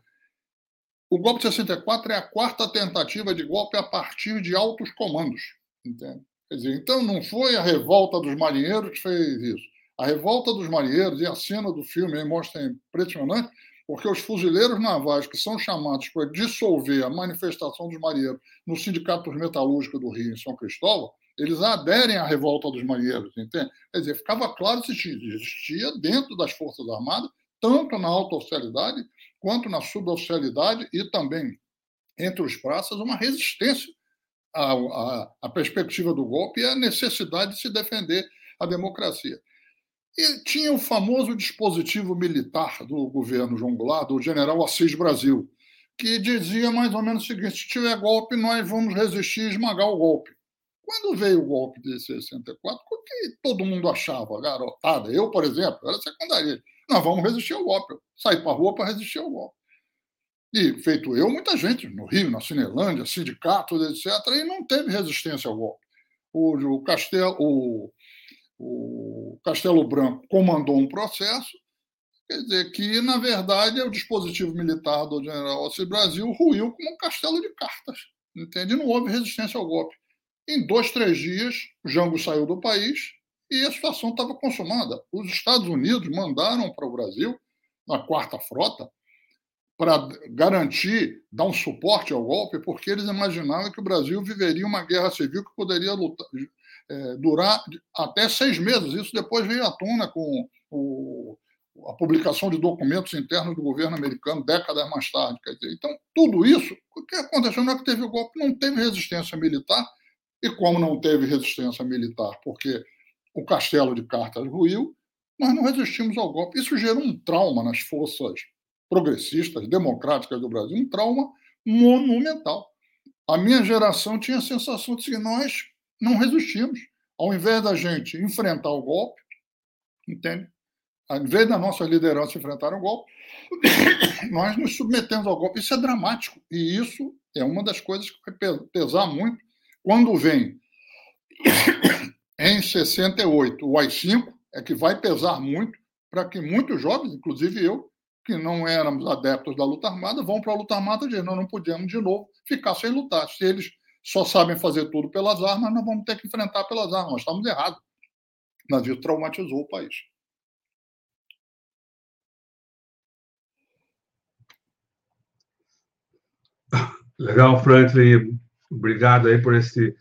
o golpe de 64 é a quarta tentativa de golpe a partir de altos comandos. Entende? Quer dizer, então não foi a revolta dos marinheiros que fez isso. A revolta dos marinheiros, e a cena do filme mostra impressionante, porque os fuzileiros navais que são chamados para dissolver a manifestação dos marinheiros no Sindicato Metalúrgico do Rio, em São Cristóvão, eles aderem à revolta dos marinheiros, entende? Quer dizer, ficava claro que existia dentro das Forças Armadas, tanto na alta oficialidade quanto na suboficialidade e também entre os praças, uma resistência à, à, à perspectiva do golpe e à necessidade de se defender a democracia. E tinha o famoso dispositivo militar do governo João Goulart, do general Assis Brasil, que dizia mais ou menos o seguinte: se tiver golpe, nós vamos resistir e esmagar o golpe. Quando veio o golpe de 64, o que todo mundo achava, garotada? Eu, por exemplo, era secundária. Nós vamos resistir ao golpe. Sair para a rua para resistir ao golpe. E, feito eu, muita gente, no Rio, na Cinelândia, sindicatos, etc., e não teve resistência ao golpe. O, o, Castelo, o, o Castelo Branco comandou um processo, quer dizer, que, na verdade, o dispositivo militar do general Alcir Brasil ruiu como um castelo de cartas. Entende? Não houve resistência ao golpe. Em dois, três dias, o Jango saiu do país e a situação estava consumada. Os Estados Unidos mandaram para o Brasil, na quarta frota, para garantir, dar um suporte ao golpe, porque eles imaginavam que o Brasil viveria uma guerra civil que poderia lutar, é, durar até seis meses. Isso depois veio à tona com o, a publicação de documentos internos do governo americano décadas mais tarde. Dizer, então, tudo isso, o que aconteceu não é que teve o golpe, não teve resistência militar, e como não teve resistência militar, porque o castelo de cartas ruiu, nós não resistimos ao golpe. Isso gerou um trauma nas forças progressistas, democráticas do Brasil, um trauma monumental. A minha geração tinha a sensação de que nós não resistimos. Ao invés da gente enfrentar o golpe, entende? Ao invés da nossa liderança enfrentar o golpe, nós nos submetemos ao golpe. Isso é dramático. E isso é uma das coisas que vai pesar muito quando vem em 68, o AI-5 é que vai pesar muito para que muitos jovens, inclusive eu, que não éramos adeptos da luta armada, vão para a luta armada e dizem, nós não podemos de novo ficar sem lutar. Se eles só sabem fazer tudo pelas armas, nós vamos ter que enfrentar pelas armas. Nós estamos errados. Mas isso traumatizou o país. Legal, Franklin. Obrigado aí por esse,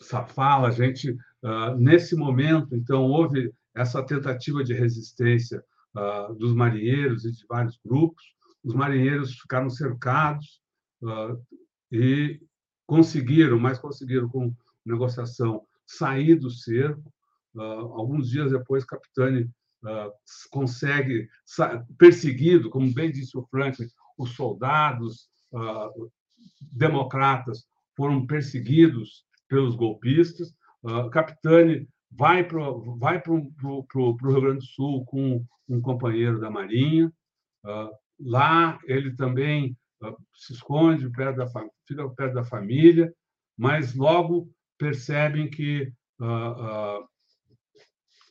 essa fala. A gente Uh, nesse momento, então, houve essa tentativa de resistência uh, dos marinheiros e de vários grupos. Os marinheiros ficaram cercados uh, e conseguiram, mas conseguiram com negociação sair do cerco. alguns dias depois, Capitani consegue perseguido, como bem disse o Franklin, os soldados democratas foram perseguidos pelos golpistas Uh, Capitani vai para vai o Rio Grande do Sul com um companheiro da Marinha. Uh, lá ele também uh, se esconde, perto da, fica perto da família, mas logo percebem que,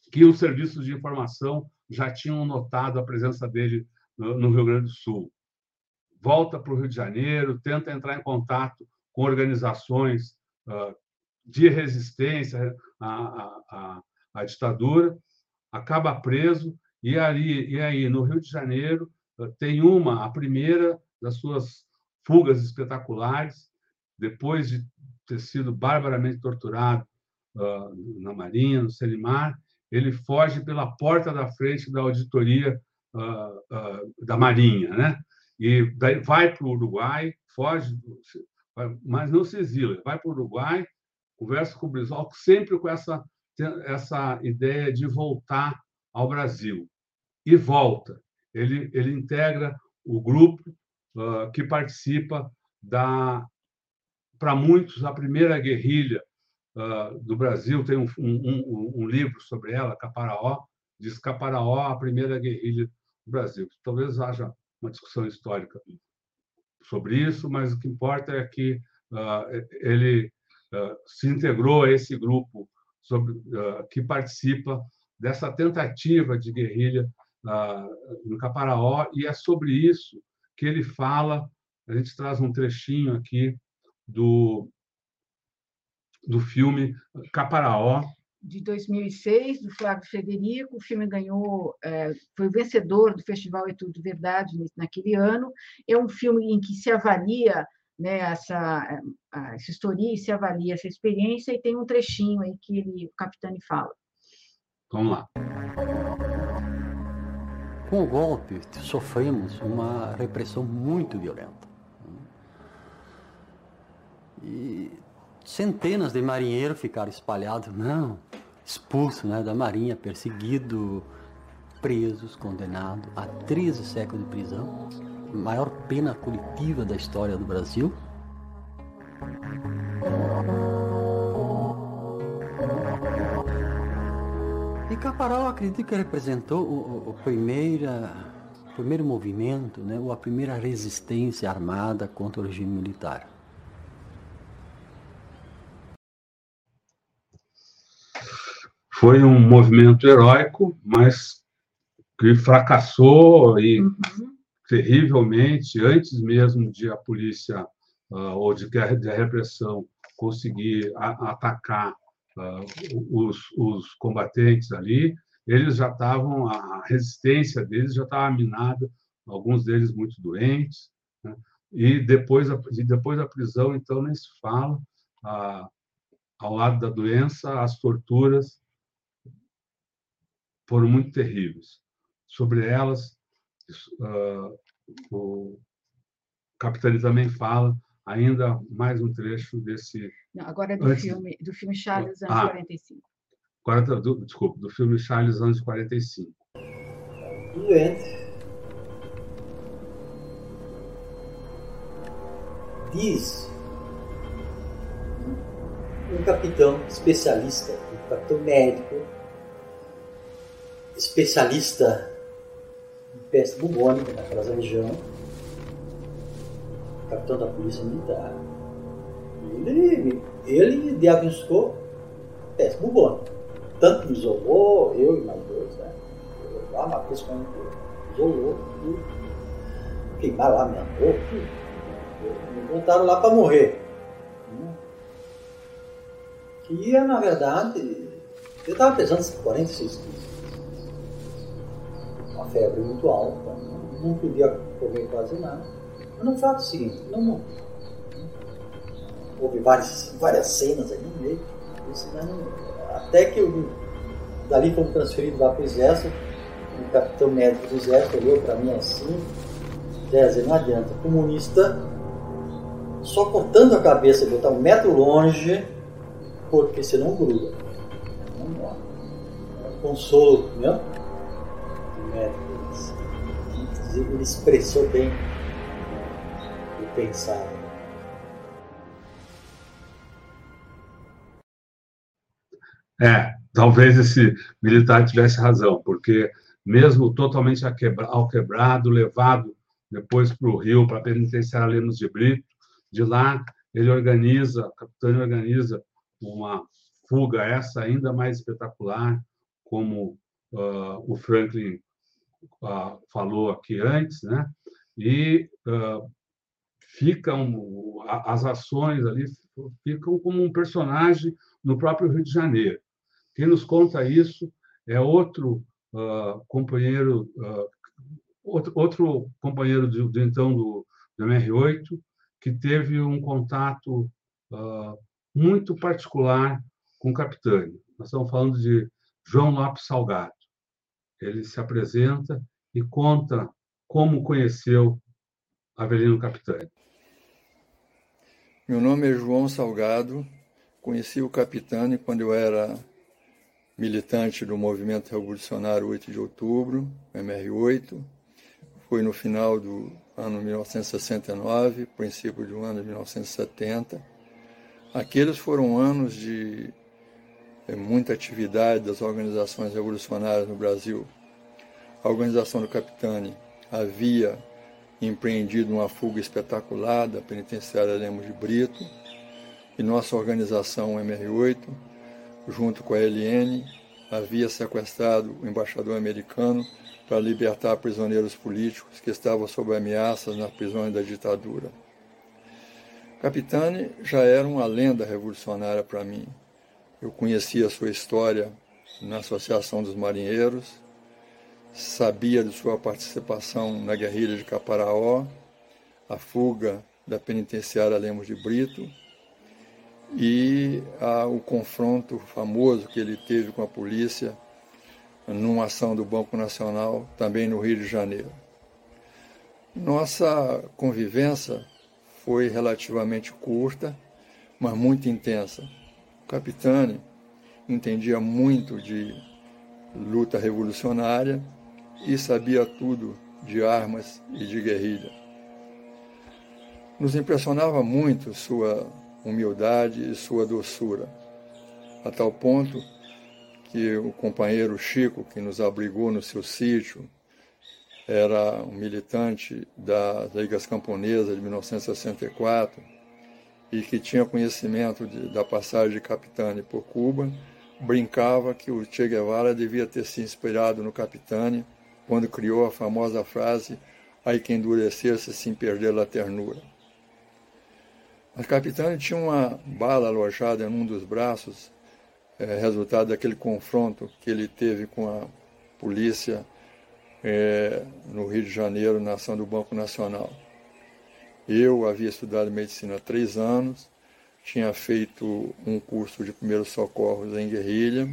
que os serviços de informação já tinham notado a presença dele no Rio Grande do Sul. Volta para o Rio de Janeiro, tenta entrar em contato com organizações de resistência à, à, à ditadura, acaba preso, e, ali, e aí, no Rio de Janeiro, tem uma, a primeira das suas fugas espetaculares, depois de ter sido barbaramente torturado uh, na Marinha, no Selimar, ele foge pela porta da frente da auditoria uh, uh, da Marinha, né? E daí vai para o Uruguai, foge, mas não se exila, vai para o Uruguai, conversa com o Brizola, sempre com essa essa ideia de voltar ao Brasil e volta. Ele ele integra o grupo uh, que participa da para muitos a primeira guerrilha uh, do Brasil tem um, um, um, livro sobre ela, Caparaó, diz Caparaó, a primeira guerrilha do Brasil. Talvez haja uma discussão histórica sobre isso, mas o que importa é que uh, ele se integrou a esse grupo sobre, que participa dessa tentativa de guerrilha no Caparaó, e é sobre isso que ele fala. A gente traz um trechinho aqui do do filme Caparaó. De 2006, do Flávio Frederico. O filme ganhou, é, foi o vencedor do Festival É Tudo Verdade naquele ano. É um filme em que se avalia né, essa, essa história, se avalia essa experiência, e tem um trechinho aí que ele, o Capitani fala. Vamos lá. Com o golpe, sofremos uma repressão muito violenta. E centenas de marinheiros ficaram espalhados, não, expulsos né, da marinha, perseguidos, presos, condenados a 13 séculos de prisão, maior pena coletiva da história do Brasil. E Caparal acredito que representou o, o, o primeira, primeiro movimento, né, ou a primeira resistência armada contra o regime militar. foi um movimento heróico, mas que fracassou e uhum. Terrivelmente antes mesmo de a polícia uh, ou de, de a repressão conseguir a, atacar uh, os, os, combatentes ali, eles já estavam a resistência deles já estava minada, alguns deles muito doentes, né? e depois e depois da prisão então nem se fala uh, ao lado da doença as torturas foram muito terríveis. Sobre elas, uh, o Capitani também fala ainda mais um trecho desse. Não, agora é do Antes... filme do filme Charles anos ah, 45. Agora tá, do, desculpa, do filme Charles anos 45. Doente. Diz um capitão especialista, um capitão médico especialista peste bubônica naquela região, capitão da polícia militar. Ele, ele diagnosticou peste bubônica. Tanto me isolou, eu e mais dois, né? Lá, Marcos quando isolou, tudo. Queimar lá minha boca, me botaram lá para morrer. Que na verdade, eu estava pesando 46 quilos uma febre muito alta, não podia comer quase nada. Mas no fato é o seguinte, não morri. Houve várias, várias cenas ali no meio, até que eu, dali fomos transferidos lá para o exército, o capitão médico do exército olhou para mim assim, Zé, não adianta, comunista só cortando a cabeça e botar um metro longe, porque senão gruda. Não morre. Consolo, né? Ele expressou bem o pensado. É, talvez esse militar tivesse razão, porque mesmo totalmente ao quebrado, levado depois para o Rio, para a penitenciária Lemos de Brito, de lá ele organiza, o capitão organiza uma fuga, essa ainda mais espetacular, como uh, o Franklin falou aqui antes, né? E ficam as ações ali ficam como um personagem no próprio Rio de Janeiro. Quem nos conta isso é outro uh, companheiro, uh, outro, outro, companheiro de, de então do, do, MR8, que teve um contato uh, muito particular com o Capitânio. Nós estamos falando de João Lopes Salgado. Ele se apresenta e conta como conheceu Avelino Capitânio. Meu nome é João Salgado. Conheci o Capitânio quando eu era militante do Movimento Revolucionário 8 de Outubro, MR8. Foi no final do ano 1969, princípio do ano de 1970. Aqueles foram anos de é, muita atividade das organizações revolucionárias no Brasil. A organização do Capitani havia empreendido uma fuga espetacular da penitenciária Lemos de Brito e nossa organização MR8 junto com a LN, havia sequestrado o embaixador americano para libertar prisioneiros políticos que estavam sob ameaças nas prisões da ditadura. Capitani já era uma lenda revolucionária para mim. Eu conhecia sua história na Associação dos Marinheiros, sabia de sua participação na guerrilha de Caparaó, a fuga da penitenciária Lemos de Brito e a, o confronto famoso que ele teve com a polícia numa ação do Banco Nacional, também no Rio de Janeiro. Nossa convivência foi relativamente curta, mas muito intensa. Capitani entendia muito de luta revolucionária e sabia tudo de armas e de guerrilha. Nos impressionava muito sua humildade e sua doçura, a tal ponto que o companheiro Chico, que nos abrigou no seu sítio, era um militante das Ligas Camponesas de 1964 e que tinha conhecimento de, da passagem de Capitani por Cuba, brincava que o Che Guevara devia ter se inspirado no Capitani quando criou a famosa frase "Aí que endurecer-se sem perder a ternura". A capitã tinha uma bala alojada em um dos braços, é, resultado daquele confronto que ele teve com a polícia é, no Rio de Janeiro, na ação do Banco Nacional. Eu havia estudado medicina há três anos, tinha feito um curso de primeiros socorros em guerrilha,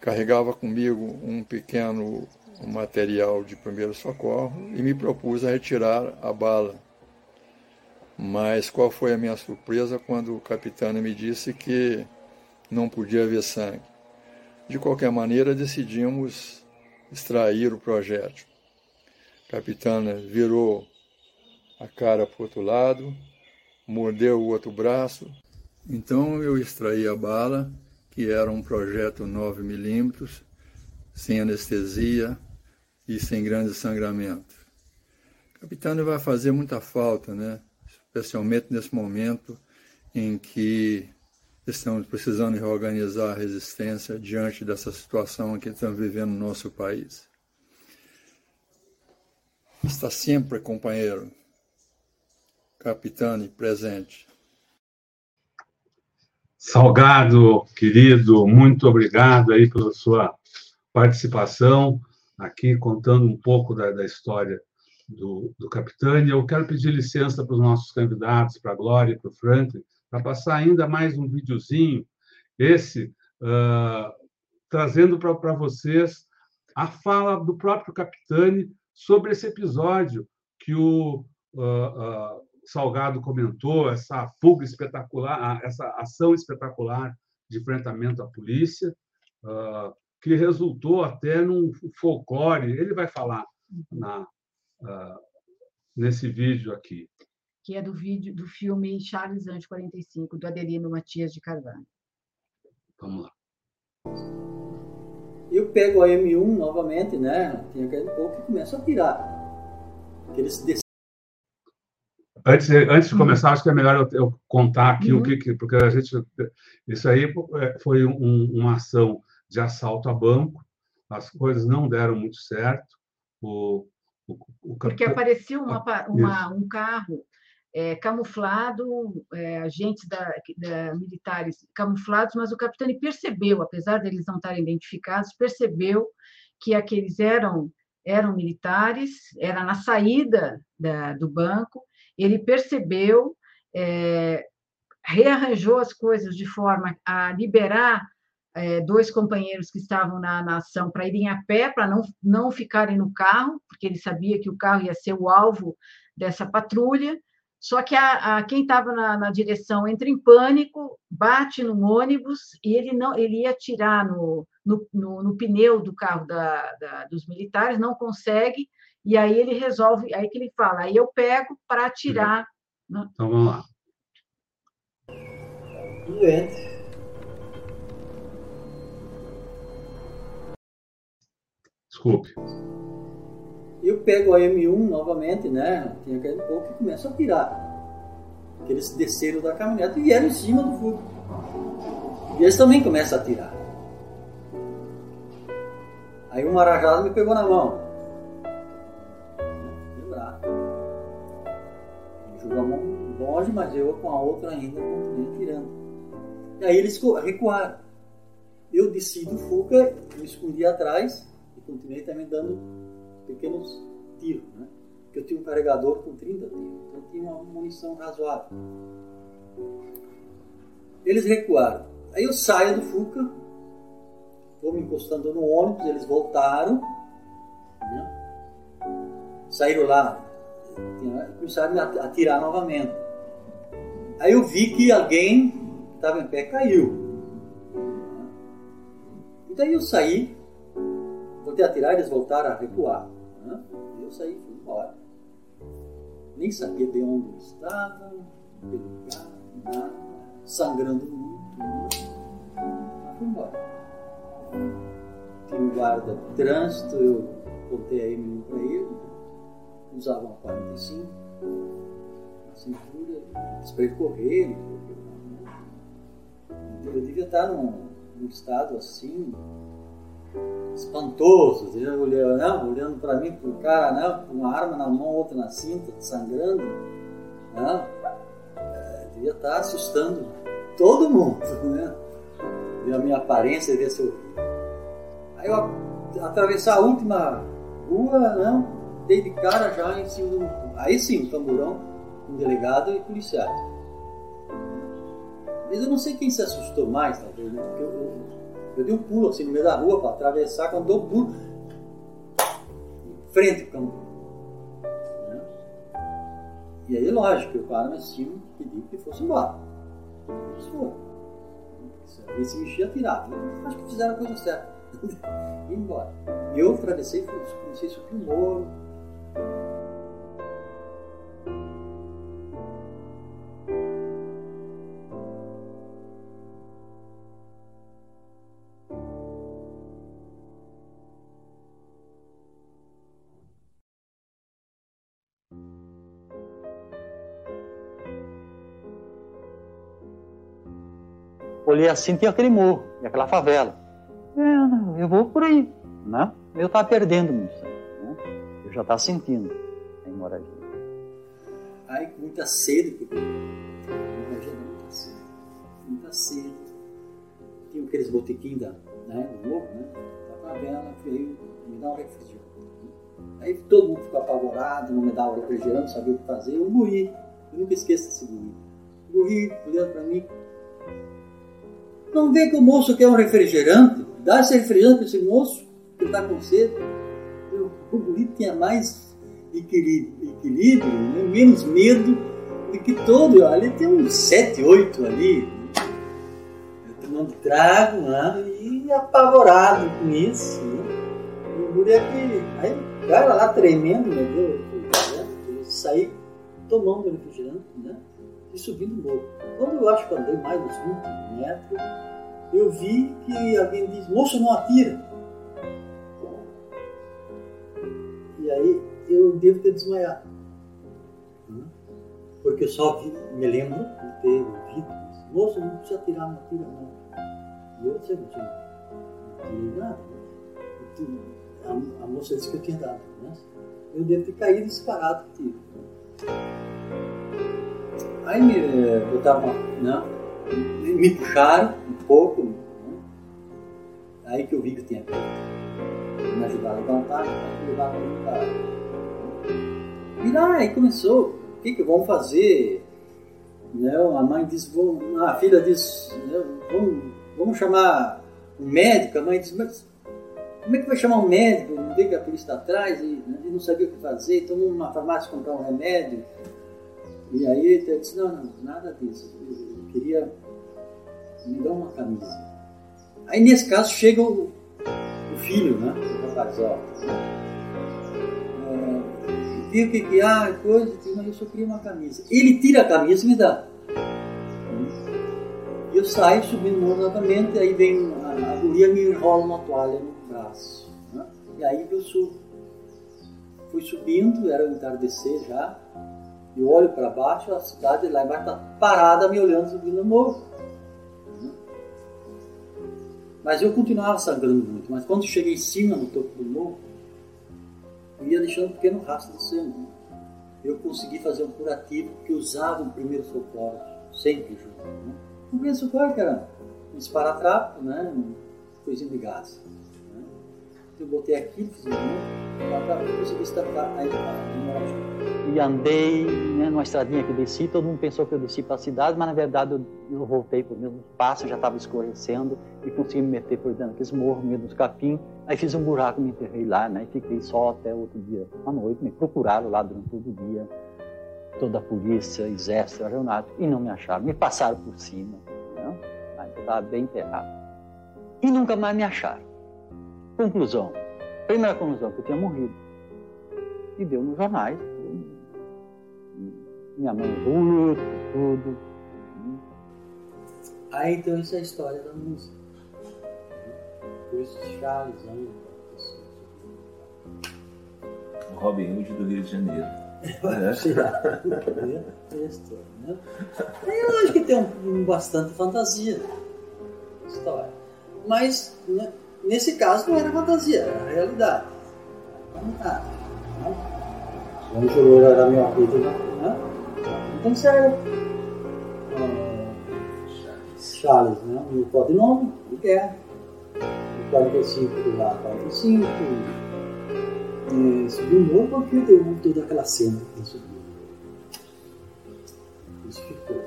carregava comigo um pequeno material de primeiro socorro e me propus a retirar a bala mas qual foi a minha surpresa quando o capitão me disse que não podia haver sangue? De qualquer maneira, decidimos extrair o projétil. Capitana virou a cara para o outro lado, mordeu o outro braço. Então eu extraí a bala, que era um projétil 9 milímetros, sem anestesia e sem grande sangramento. O capitão vai fazer muita falta, né? especialmente nesse momento em que estamos precisando reorganizar a resistência diante dessa situação que estamos vivendo no nosso país. Está sempre, companheiro, capitão presente. Salgado, querido, muito obrigado aí pela sua participação aqui, contando um pouco da, da história do, do Capitânia. Eu quero pedir licença para os nossos candidatos, para a Glória e para o Franklin, para passar ainda mais um videozinho, esse, uh, trazendo para vocês a fala do próprio Capitani sobre esse episódio que o uh, Salgado comentou, essa fuga espetacular, essa ação espetacular de enfrentamento à polícia, que resultou até num folclore. Ele vai falar na, uh, nesse vídeo aqui. Que é do vídeo do filme Charles Anjos 45, do Adelino Matias de Carvalho. Vamos lá. Eu pego a M1 novamente, né? Tem aquele pouco e começo a pirar. Aqueles Antes, antes de começar, acho que é melhor eu, eu contar aqui uhum. o que, que, porque a gente isso aí é, foi um, uma ação de assalto a banco as coisas não deram muito certo. O, o, o Porque apareceu uma, uma, um carro é, camuflado, é, agentes da, da, militares camuflados, mas o capitão percebeu, apesar deles não estarem identificados, percebeu que aqueles eram eram militares, era na saída da, do banco, ele percebeu, é, rearranjou as coisas de forma a liberar é, dois companheiros que estavam na, na ação para irem a pé, para não, não ficarem no carro, porque ele sabia que o carro ia ser o alvo dessa patrulha. Só que a, a quem estava na, na, direção entra em pânico, bate no ônibus e ele não ele ia atirar no, no, no, no pneu do carro da, da, dos militares, não consegue, e aí ele resolve, aí que ele fala, aí eu pego para atirar. Né? Então vamos lá. Doente. Desculpe. Eu pego a M1 novamente, né? Tinha caído um pouco e começo a tirar. Porque eles desceram da caminhonete e vieram em cima do fogo. E eles também começam a tirar. Aí um marajado me pegou na mão. Jogou a mão longe, mas eu com a outra ainda continuei tirando. E aí eles recuaram. Eu desci do Fuca, me escondi atrás continuei também dando pequenos tiros, né? Porque eu tinha um carregador com 30 tiros, então eu tinha uma munição razoável. Eles recuaram. Aí eu saio do Fuca, vou me encostando no ônibus, eles voltaram, né? saíram lá, começaram a atirar novamente. Aí eu vi que alguém estava em pé caiu. E daí eu saí, voltei a atirar, eles voltaram a recuar. Eu saí e fui embora. Nem sabia de onde estava, pelo nada, sangrando muito. Mas fui embora. Tinha um guarda de trânsito, eu contei a Emily para ele, usava uma 45 na cintura, esperei correr, ele Eu devia estar num, num estado assim, espantoso, olhando, não, olhando para mim, para o cara, não, com uma arma na mão, outra na cinta, sangrando. Não, é, devia estar assustando todo mundo, né? Ver a minha aparência e ver se eu Aí eu atravessar a última rua, não, dei de cara já em cima do. Aí sim, tamborão, um delegado e policiais. Mas eu não sei quem se assustou mais, talvez, né? Porque eu, eu eu dei um pulo assim no meio da rua para atravessar, quando dou um pulo, frente ao campo. Né? E aí, lógico, eu paro mas cima pedi que fosse embora. Eles foram. E se mexia, tirava. Acho que fizeram a coisa certa. e embora. E eu atravessei, comecei a subir o morro olhei assim, tinha aquele morro, e aquela favela. É, eu vou por aí, né? Eu estava perdendo já estava sentindo a hemorragia. Aí, com muita sede, porque imagina muita sede, muita sede. Tinha aqueles botequins da, né, do morro, né? Da favela, veio me dar um refrigerante. Aí todo mundo ficou apavorado, não me dava refrigerante, não sabia o que fazer. Eu morri, eu nunca esqueço desse morri. Morri, olhando para mim, não vê que o moço quer um refrigerante? Dá esse refrigerante para esse moço que está com sede. Tinha mais equilíbrio, né? menos medo do que todo. Ali tem uns sete, oito ali, tomando trago né? e apavorado com isso. Né? O guri aqui, aí o cara lá tremendo, meu Deus, eu saí tomando refrigerante, né? e subindo o morro. Quando eu acho que andei mais uns 20 metros, eu vi que alguém diz, moço, não atira. E aí eu devo ter desmaiado. Porque eu só vi, me lembro de ter ouvido, moço, não precisa atirar, não atira não. E eu disse, não tirei nada. a, a moça disse que eu tinha dado. Né? Eu devo ter caído disparado. Tipo. Aí me botaram né? me puxaram um pouco. Né? Aí que eu vi que tinha caído. Me ajudaram a levantar, me para lugar. E lá, aí começou. O que, que vamos fazer? Né? A mãe diz, a filha diz, né? vamos, vamos chamar um médico. A mãe diz, mas como é que vai chamar um médico? Não vê que a polícia está atrás e, né? e não sabia o que fazer, então vamos numa farmácia comprar um remédio. E aí eu disse, não, não, nada disso. Eu queria me dar uma camisa. Aí nesse caso chega o, o filho, né? Rapaz, ó. É, viu que há, coisa, mas eu só queria uma camisa. Ele tira a camisa e me dá. E eu saio subindo morro novamente, aí vem a, a guria me enrola uma toalha no braço. Né? E aí eu subo. Fui subindo, era o entardecer já. Eu olho para baixo, a cidade lá embaixo está parada me olhando subindo o morro. Né? Mas eu continuava sangrando muito. Mas quando cheguei em cima, no topo do morro, eu ia deixando um pequeno rastro de sangue. Né? Eu consegui fazer um curativo que usava o primeiro socorro, sempre junto. Né? O primeiro socorro era um esparatrapo, né? um coisinho de gás eu botei aqui, fiz para conseguir destacar a hemorragia. E andei né, numa estradinha que desci, todo mundo pensou que eu desci para a cidade, mas na verdade eu, eu voltei para o mesmo passo, já estava escurecendo e consegui me meter por dentro daqueles morros, meio dos capim. Aí fiz um buraco, me enterrei lá, né, e fiquei só até outro dia, à noite. Me procuraram lá durante todo o dia, toda a polícia, exército, aeronáutico, e não me acharam. Me passaram por cima, né, mas eu estava bem enterrado. E nunca mais me acharam. Conclusão. Primeira conclusão, que eu tinha morrido. E deu nos jornais. Minha mãe luto, tudo. Aí então essa é a história da música. Por isso Charles ama O Robin Hood do Rio de Janeiro. É. né? Eu acho que tem um, bastante fantasia história. Mas né, Nesse caso não era fantasia, era a realidade. Ah, o anjo loiro era meu apelido, né? Então sério. Charles, né? O codinome de guerra. O 45 lá, 45. E, subiu o morro porque deu toda aquela cena que subiu. Isso ficou.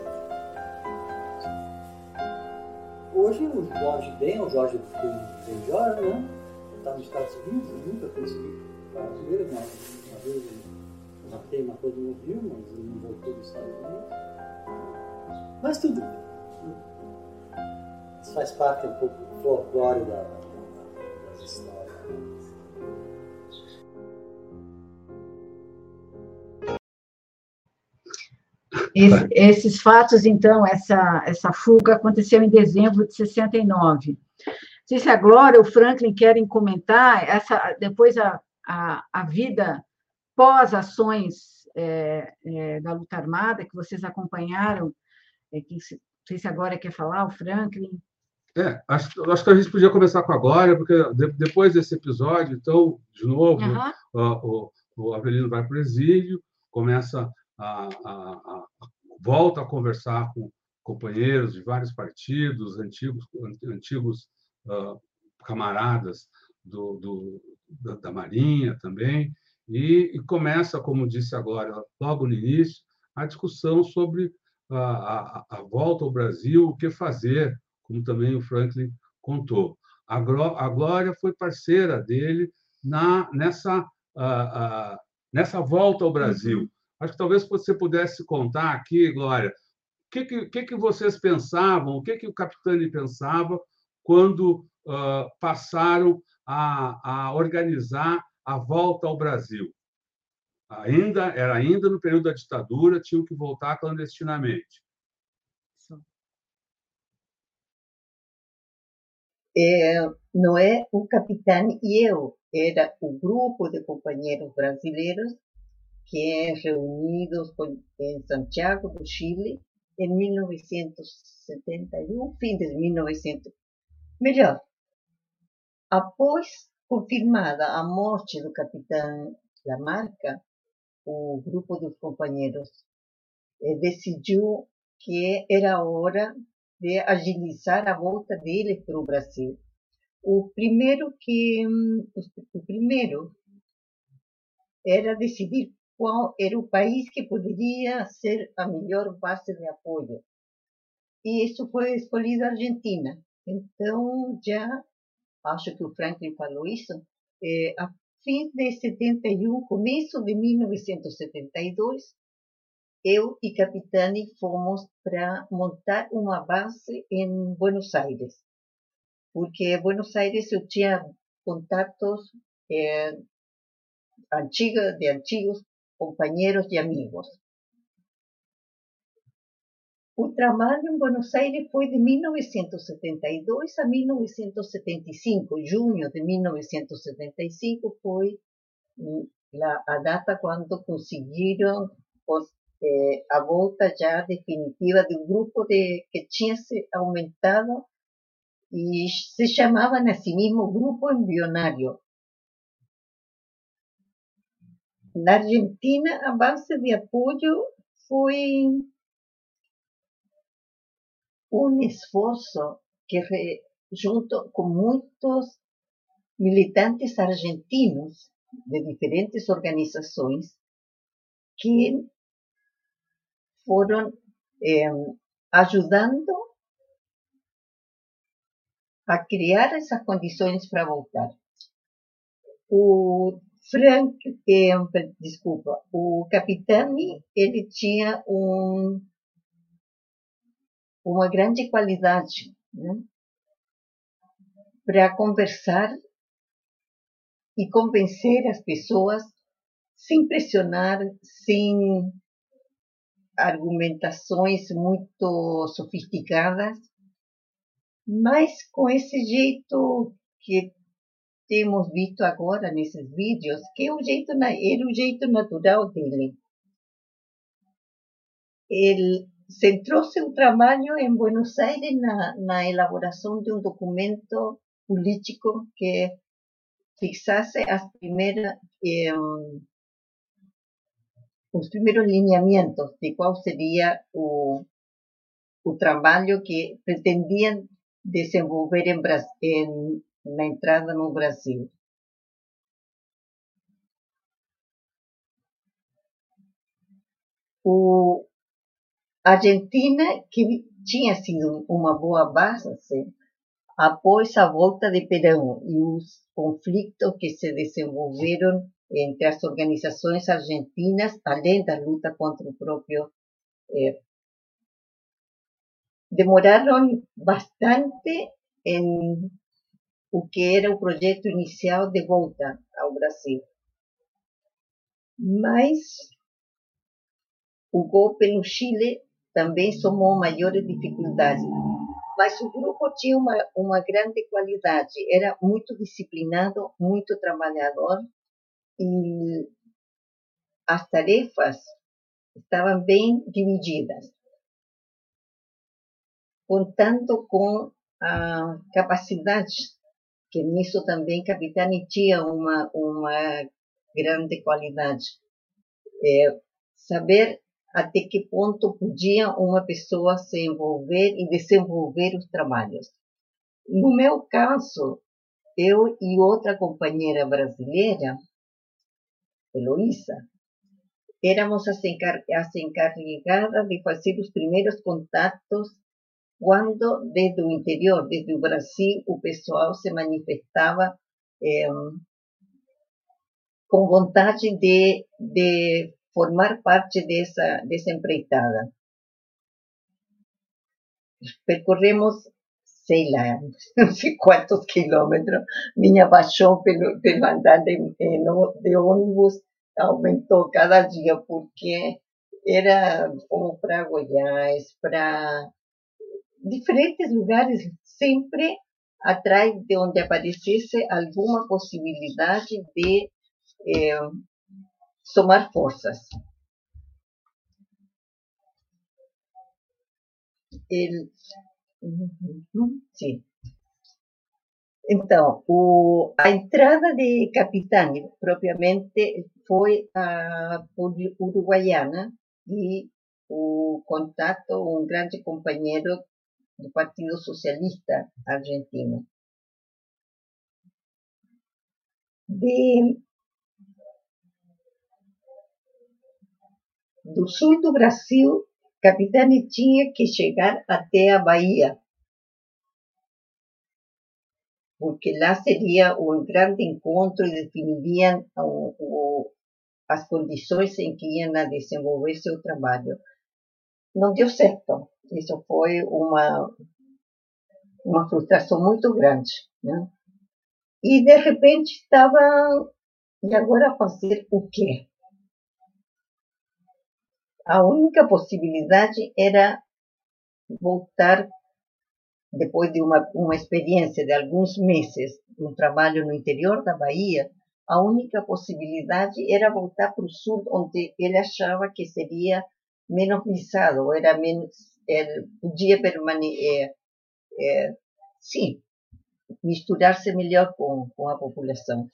Hoje o Jorge bem, o Jorge bem Jorge, né? Está nos Estados Unidos, nunca consegui ele, mas uma vez ele matei uma coisa no Rio, mas ele não voltou dos Estados Unidos. Mas tudo bem. Isso faz parte um pouco do folclore da, das histórias. Esse, esses fatos, então, essa, essa fuga aconteceu em dezembro de 69 sei se a Glória o Franklin querem comentar essa depois a, a, a vida pós ações é, é, da luta armada que vocês acompanharam. É, que, não sei se a Glória quer falar, o Franklin. É, acho, acho que a gente podia começar com a Glória, porque de, depois desse episódio, então, de novo, uhum. o, o, o Avelino vai para o exílio, começa a, a, a, volta a conversar com companheiros de vários partidos, antigos, antigos uh, camaradas do, do, da, da, Marinha também, e, e, começa, como disse agora, logo no início, a discussão sobre a, a, a volta ao Brasil, o que fazer, como também o Franklin contou. A, a Glória foi parceira dele na, nessa, uh, nessa volta ao Brasil. Uhum. Acho que talvez você pudesse contar aqui, Glória, o que, que, que, vocês pensavam, o que, que o Capitani pensava quando uh, passaram a, a organizar a volta ao Brasil. Ainda era ainda no período da ditadura, tinham que voltar clandestinamente. É, não é o capitão e eu, era o grupo de companheiros brasileiros que reunidos em Santiago do Chile em 1971, fim de 1900, Melhor, após confirmada a morte do capitão Lamarca, o grupo dos companheiros eh, decidiu que era hora de agilizar a volta deles para o Brasil. O primeiro que o primeiro era decidir qual era o país que poderia ser a melhor base de apoio. E isso foi escolhido a Argentina. Então, já, acho que o Franklin falou isso, é, a fim de 71, começo de 1972, eu e Capitani fomos para montar uma base em Buenos Aires. Porque em Buenos Aires eu tinha contatos de antigos companheiros e amigos. Trabalho em Buenos Aires foi de 1972 a 1975. Junho de 1975 foi a data quando conseguiram os, eh, a volta já definitiva do grupo de, que tinha se aumentado e se chamava assim mesmo Grupo Embrionário. Na Argentina, a base de apoio foi um esforço que, junto com muitos militantes argentinos de diferentes organizações, que foram eh, ajudando a criar essas condições para voltar. O Frank, eh, desculpa, o Capitani, ele tinha um uma grande qualidade né? para conversar e convencer as pessoas sem pressionar, sem argumentações muito sofisticadas, mas com esse jeito que temos visto agora nesses vídeos, que é o jeito, era o jeito natural dele. Ele centró su trabajo en Buenos Aires en la elaboración de un documento político que fixase las primeras, eh, los primeros lineamientos de cuál sería el trabajo que pretendían desenvolver en, en la entrada no Brasil. O, Argentina, que tinha sido uma boa base após a volta de Perón e os conflitos que se desenvolveram entre as organizações argentinas, além da luta contra o próprio. Eh, demoraram bastante em o que era o projeto inicial de volta ao Brasil. Mas o golpe no Chile também somou maiores dificuldades. Mas o grupo tinha uma, uma grande qualidade, era muito disciplinado, muito trabalhador e as tarefas estavam bem divididas, contando com a capacidade, que nisso também Capitani tinha uma, uma grande qualidade, é, saber até que ponto podia uma pessoa se envolver e desenvolver os trabalhos. No meu caso, eu e outra companheira brasileira, Heloísa, éramos as, encarregadas de fazer os primeiros contatos quando, desde o interior, desde o Brasil, o pessoal se manifestava eh, com vontade de, de formar parte dessa, dessa empreitada. Percorremos, sei lá, não sei quantos quilômetros. Minha paixão pelo, pelo de, de ônibus aumentou cada dia, porque era como para Goiás, para diferentes lugares, sempre atrás de onde aparecesse alguma possibilidade de eh, somar forças. El, sim. Então, o, a entrada de Capitani, propriamente, foi a Uruguaiana e o contato, um grande companheiro do Partido Socialista Argentino. De, do sul do Brasil, Capitani tinha que chegar até a Bahia, porque lá seria um grande encontro e definiriam o, o, as condições em que iam desenvolver seu trabalho. Não deu certo. Isso foi uma, uma frustração muito grande. Né? E, de repente, estava. E agora fazer o quê? A única possibilidade era voltar depois de uma, uma experiência de alguns meses, um trabalho no interior da Bahia, a única possibilidade era voltar para o sul, onde ele achava que seria menos visado, era menos, ele podia permanecer, é, é, sim, misturar-se melhor com, com a população.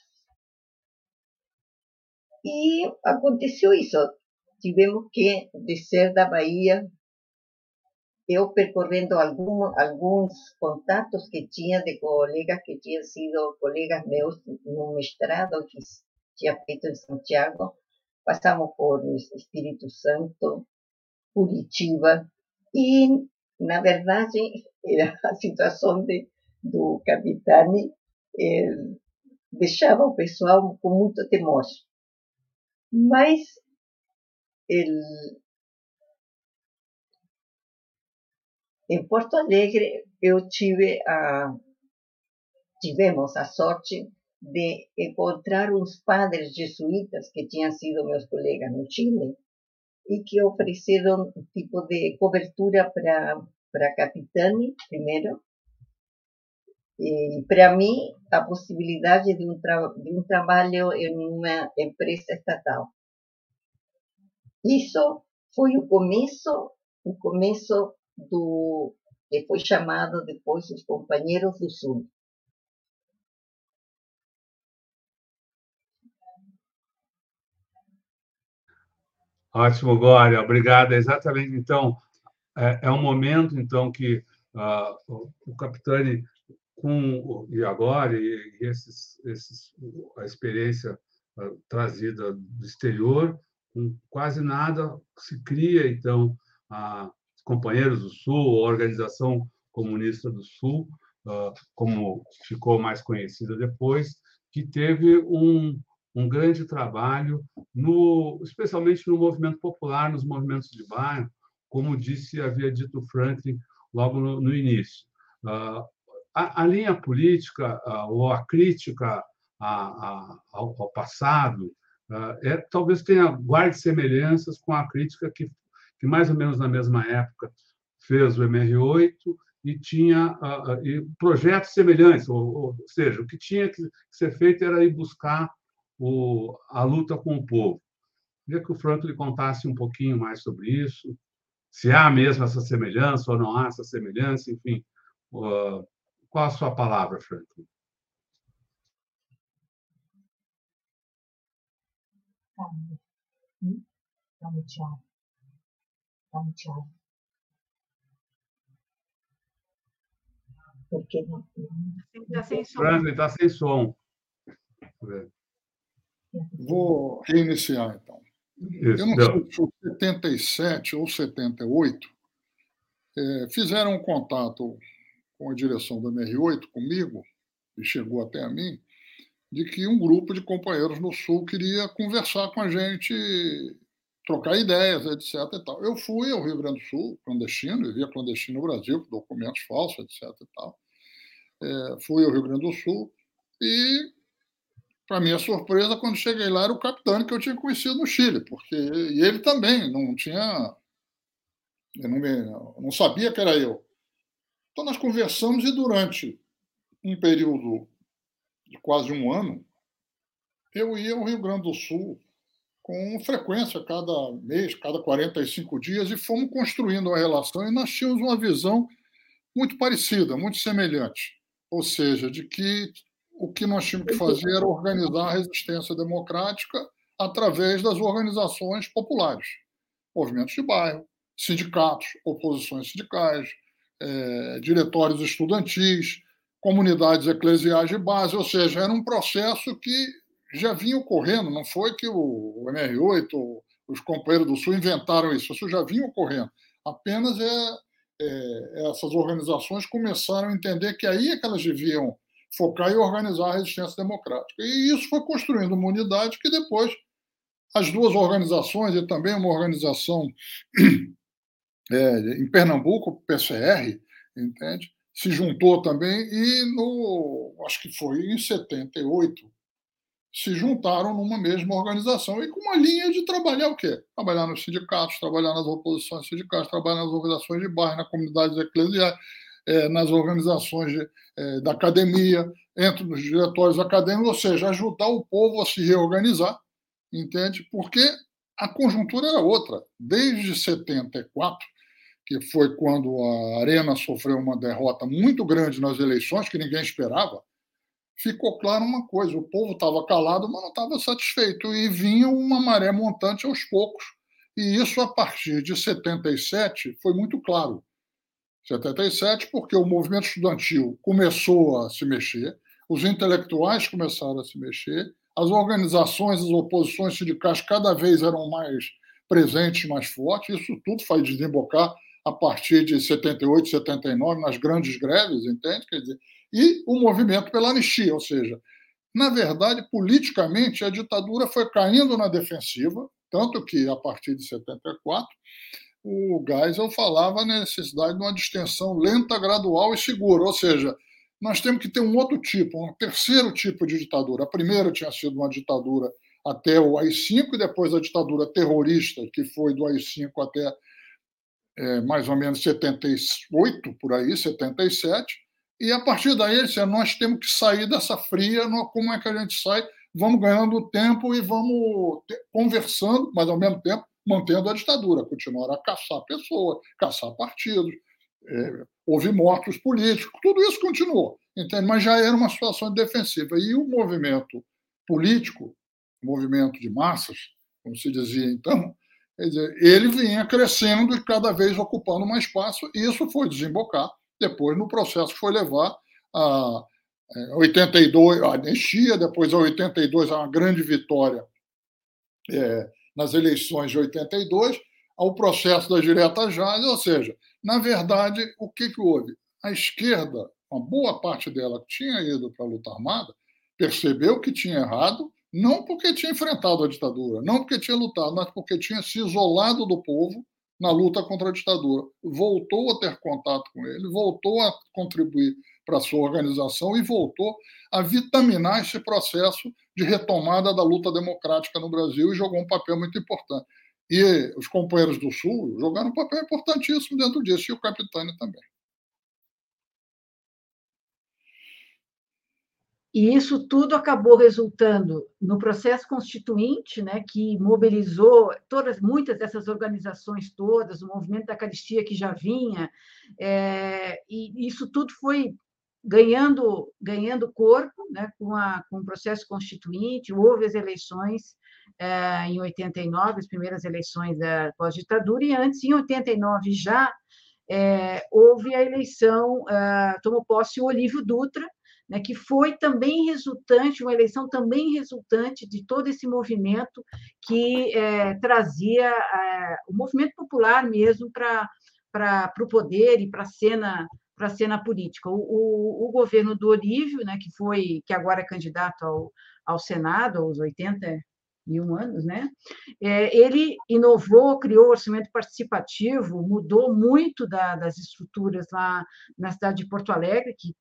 E aconteceu isso. Tivemos que descer da Bahia eu percorrendo algum, alguns contatos que tinha de colegas que tinham sido colegas meus no mestrado que tinha feito em Santiago, passamos por Espírito Santo, Curitiba, e, na verdade, era a situação de, do Capitani deixava o pessoal com muito temor. Mas Em Porto Alegre, eu tive a, tivemos a sorte de encontrar uns padres jesuítas que tinham sido meus colegas no Chile e que ofereceram um tipo de cobertura para para Capitani primeiro e para mim a possibilidade de um de um trabalho em uma empresa estatal isso foi o começo o começo do que foi chamado depois os Companheiros do Sul. Ótimo, Glória, obrigada. Exatamente, então, é, é um momento, então, que uh, o, o Capitani, com, e agora, e, e esses, esses, a experiência uh, trazida do exterior, com quase nada se cria, então, a, Companheiros do Sul, a Organização Comunista do Sul, ah, como ficou mais conhecida depois, que teve um, um grande trabalho, no, especialmente no movimento popular, nos movimentos de bairro, como disse, havia dito Franklin logo no, no início. Ah, a, a, linha política ah, ou a crítica ao, ao, passado é, talvez tenha guarde semelhanças com a crítica que que mais ou menos na mesma época fez o MR8 e tinha uh, uh, e projetos semelhantes, ou, ou, seja, o que tinha que ser feito era ir buscar o, a luta com o povo. Queria que o Franco lhe contasse um pouquinho mais sobre isso, se há mesmo essa semelhança ou não há essa semelhança, enfim. Uh, qual a sua palavra, Franco? Vamos, Tiago. Vamos, Tiago. Porque não. Está sem som. Está sem som. Vou reiniciar, então. Isso, Eu não sei se foi 77 ou 78, é, fizeram um contato com a direção do MR8 comigo, e chegou até a mim, de que um grupo de companheiros no Sul queria conversar com a gente trocar ideias, etc. E tal. Eu fui ao Rio Grande do Sul, clandestino, vivia clandestino no Brasil, com documentos falsos, etc. E tal. É, fui ao Rio Grande do Sul e, para minha surpresa, quando cheguei lá, era o capitão que eu tinha conhecido no Chile, porque e ele também não tinha. Eu não, me, não sabia que era eu. Então, nós conversamos e durante um período de quase um ano, eu ia ao Rio Grande do Sul com frequência, cada mês, cada 45 dias, e fomos construindo uma relação e nós tínhamos uma visão muito parecida, muito semelhante. ou seja, de que o que nós tínhamos que fazer era organizar a resistência democrática através das organizações populares, movimentos de bairro, sindicatos, oposições sindicais, é, diretórios estudantis, comunidades eclesiais de base, ou seja, era um processo que já vinha ocorrendo, não foi que o MR8, os companheiros do Sul inventaram isso, isso já vinha ocorrendo. Apenas é, é, essas organizações começaram a entender que aí é que elas deviam focar e organizar a resistência democrática. E isso foi construindo uma unidade que depois as duas organizações, e também uma organização é, em Pernambuco, PCR, entende? Se juntou também e no acho que foi em 78 se juntaram numa mesma organização e com uma linha de trabalhar o quê? Trabalhar nos sindicatos, trabalhar nas oposições sindicais, trabalhar nas organizações de bairro, nas comunidades eclesiais, é, nas organizações de, é, da academia, entre os diretórios acadêmicos, ou seja, ajudar o povo a se reorganizar, entende? Porque a conjuntura era outra. Desde 74, que foi quando a Arena sofreu uma derrota muito grande nas eleições, que ninguém esperava, ficou claro uma coisa: o povo estava calado, mas não estava satisfeito, e vinha uma maré montante aos poucos. E isso, a partir de 77, foi muito claro. 77, porque o movimento estudantil começou a se mexer, os intelectuais começaram a se mexer, as organizações, as oposições sindicais cada vez eram mais presentes, mais fortes. Isso tudo faz desembocar a partir de 78, 79, nas grandes greves, entende? Quer dizer, e o movimento pela anistia, ou seja, na verdade, politicamente, a ditadura foi caindo na defensiva, tanto que, a partir de 74, o Geisel falava na necessidade de uma distensão lenta, gradual e segura, ou seja, nós temos que ter um outro tipo, um terceiro tipo de ditadura. A primeira tinha sido uma ditadura até o AI-5 e depois a ditadura terrorista, que foi do AI-5 até é, mais ou menos 78, por aí, 77, e a partir daí ele disse, nós temos que sair dessa fria, como é que a gente sai? Vamos ganhando tempo e vamos conversando, mas ao mesmo tempo mantendo a ditadura, continuar a caçar pessoas, caçar partidos, é, houve mortos políticos, tudo isso continuou, entende? mas já era uma situação defensiva. E o movimento político, movimento de massas, como se dizia então, dizer, ele vinha crescendo e cada vez ocupando mais espaço, e isso foi desembocar depois no processo que foi levar a 82, é, a anistia, depois a 82, a uma grande vitória é, nas eleições de 82, ao processo da direta já, ou seja, na verdade, o que, que houve? A esquerda, uma boa parte dela que tinha ido para a luta armada, percebeu que tinha errado não porque tinha enfrentado a ditadura, não porque tinha lutado, mas porque tinha se isolado do povo na luta contra a ditadura. Voltou a ter contato com ele, voltou a contribuir para a sua organização e voltou a vitaminar esse processo de retomada da luta democrática no Brasil e jogou um papel muito importante. E os companheiros do Sul jogaram um papel importantíssimo dentro disso, e o Capitânio também. E isso tudo acabou resultando no processo constituinte, né, que mobilizou todas, muitas dessas organizações todas, o movimento da caristia que já vinha, é, e isso tudo foi ganhando ganhando corpo, né, com, a, com o processo constituinte. Houve as eleições é, em 89, as primeiras eleições da pós-ditadura, e antes, em 89 já é, houve a eleição, é, tomou posse o Olívio Dutra né, que foi também resultante, uma eleição também resultante de todo esse movimento que é, trazia é, o movimento popular mesmo para o poder e para a cena para a cena política. O, o, o, governo do Olívio, né, que foi que agora é candidato ao, ao Senado aos 81 anos, né? É, ele inovou, criou o orçamento participativo, mudou muito da, das estruturas lá na cidade de Porto Alegre, que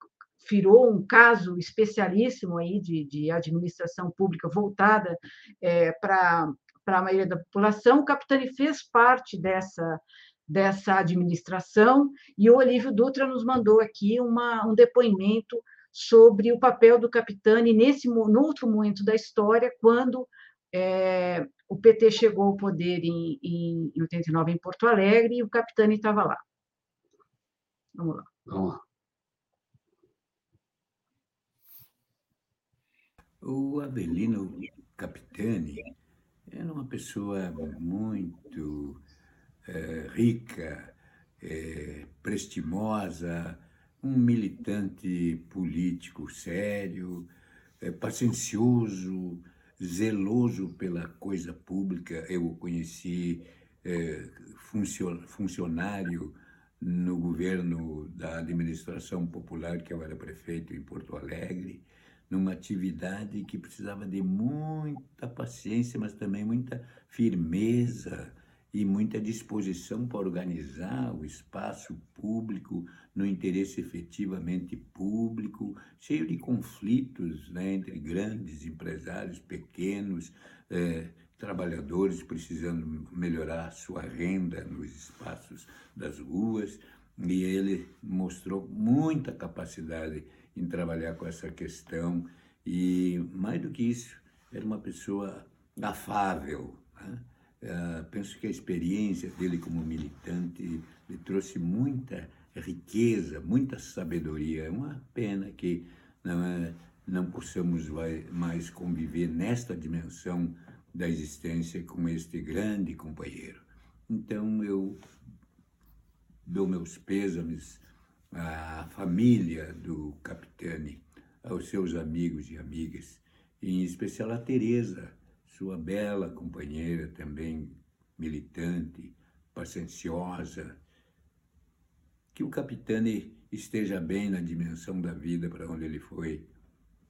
virou um caso especialíssimo aí de, de administração pública voltada é, para a maioria da população. O Capitani fez parte dessa, dessa administração e o Olívio Dutra nos mandou aqui uma, um depoimento sobre o papel do Capitani nesse no outro momento da história, quando é, o PT chegou ao poder em, em, em 89 em Porto Alegre e o Capitani estava lá. Vamos lá. Vamos lá. O Avelino Capitani era uma pessoa muito é, rica, é, prestimosa, um militante político sério, é, paciencioso, zeloso pela coisa pública. Eu o conheci é, funcionário no governo da administração popular, que eu era prefeito em Porto Alegre, numa atividade que precisava de muita paciência, mas também muita firmeza e muita disposição para organizar o espaço público no interesse efetivamente público, cheio de conflitos né, entre grandes empresários, pequenos, eh, trabalhadores precisando melhorar sua renda nos espaços das ruas, e ele mostrou muita capacidade em trabalhar com essa questão e, mais do que isso, era uma pessoa afável. Né? Uh, penso que a experiência dele como militante lhe trouxe muita riqueza, muita sabedoria. É uma pena que não, é, não possamos mais conviver nesta dimensão da existência com este grande companheiro. Então eu dou meus pêsames à família do Capitani, aos seus amigos e amigas, em especial a Teresa, sua bela companheira também militante, pacienciosa. Que o Capitani esteja bem na dimensão da vida para onde ele foi.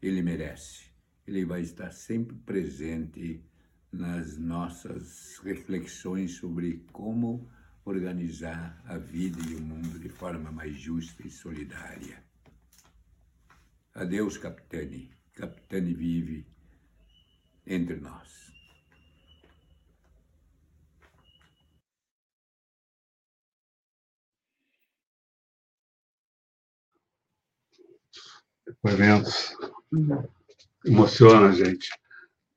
Ele merece. Ele vai estar sempre presente nas nossas reflexões sobre como organizar a vida e o mundo de forma mais justa e solidária. Adeus, Capitani. Capitani vive entre nós. Depoimentos emociona a gente.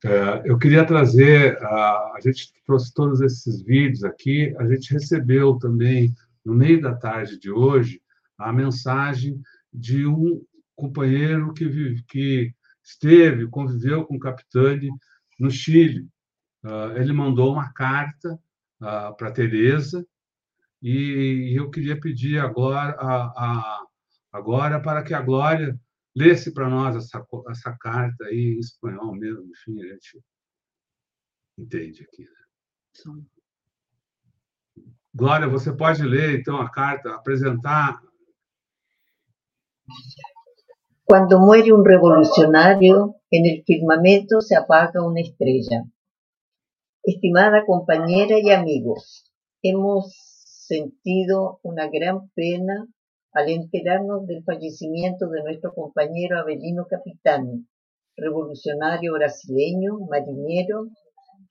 É, eu queria trazer, a, gente trouxe todos esses vídeos aqui, a gente recebeu também, no meio da tarde de hoje, a mensagem de um companheiro que, vive, que esteve, conviveu com o Capitani no Chile. Ah, ele mandou uma carta para Teresa e eu queria pedir agora, a, a, agora para que a Glória lesse para nós essa, essa carta aí em espanhol mesmo, enfim, a gente entende aqui. Né? Glória, você pode ler então a carta, apresentar. Quando muere um revolucionário, en el firmamento se apaga una estrella. Estimada compañera y amigos, hemos sentido una gran pena al enterarnos del fallecimiento de nuestro compañero Avelino Capitani, revolucionario brasileño, marinero,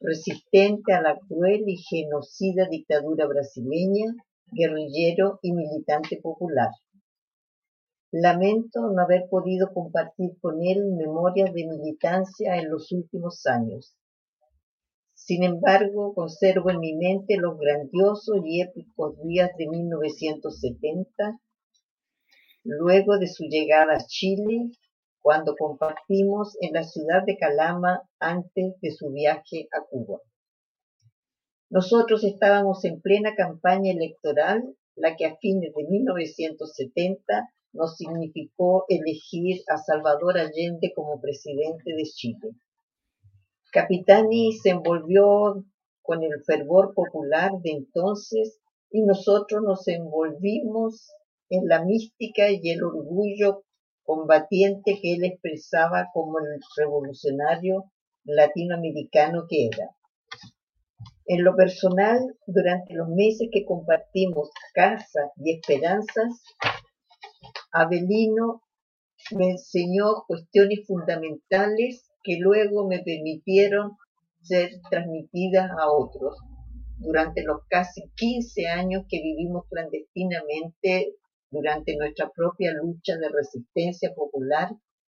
resistente a la cruel y genocida dictadura brasileña, guerrillero y militante popular. Lamento no haber podido compartir con él memorias de militancia en los últimos años. Sin embargo, conservo en mi mente los grandiosos y épicos días de 1970 luego de su llegada a Chile, cuando compartimos en la ciudad de Calama antes de su viaje a Cuba. Nosotros estábamos en plena campaña electoral, la que a fines de 1970 nos significó elegir a Salvador Allende como presidente de Chile. Capitani se envolvió con el fervor popular de entonces y nosotros nos envolvimos en la mística y el orgullo combatiente que él expresaba como el revolucionario latinoamericano que era. En lo personal, durante los meses que compartimos casa y esperanzas, Abelino me enseñó cuestiones fundamentales que luego me permitieron ser transmitidas a otros durante los casi 15 años que vivimos clandestinamente durante nuestra propia lucha de resistencia popular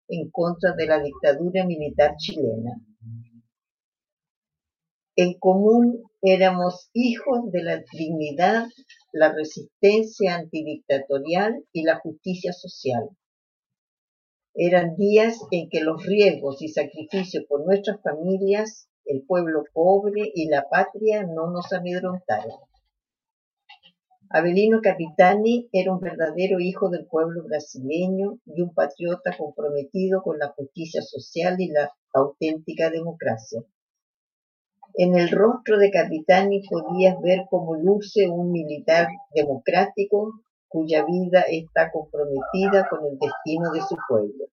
en contra de la dictadura militar chilena. En común éramos hijos de la dignidad, la resistencia antidictatorial y la justicia social. Eran días en que los riesgos y sacrificios por nuestras familias, el pueblo pobre y la patria no nos amedrontaron. Avelino Capitani era un verdadero hijo del pueblo brasileño y un patriota comprometido con la justicia social y la auténtica democracia. En el rostro de Capitani podías ver cómo luce un militar democrático cuya vida está comprometida con el destino de su pueblo.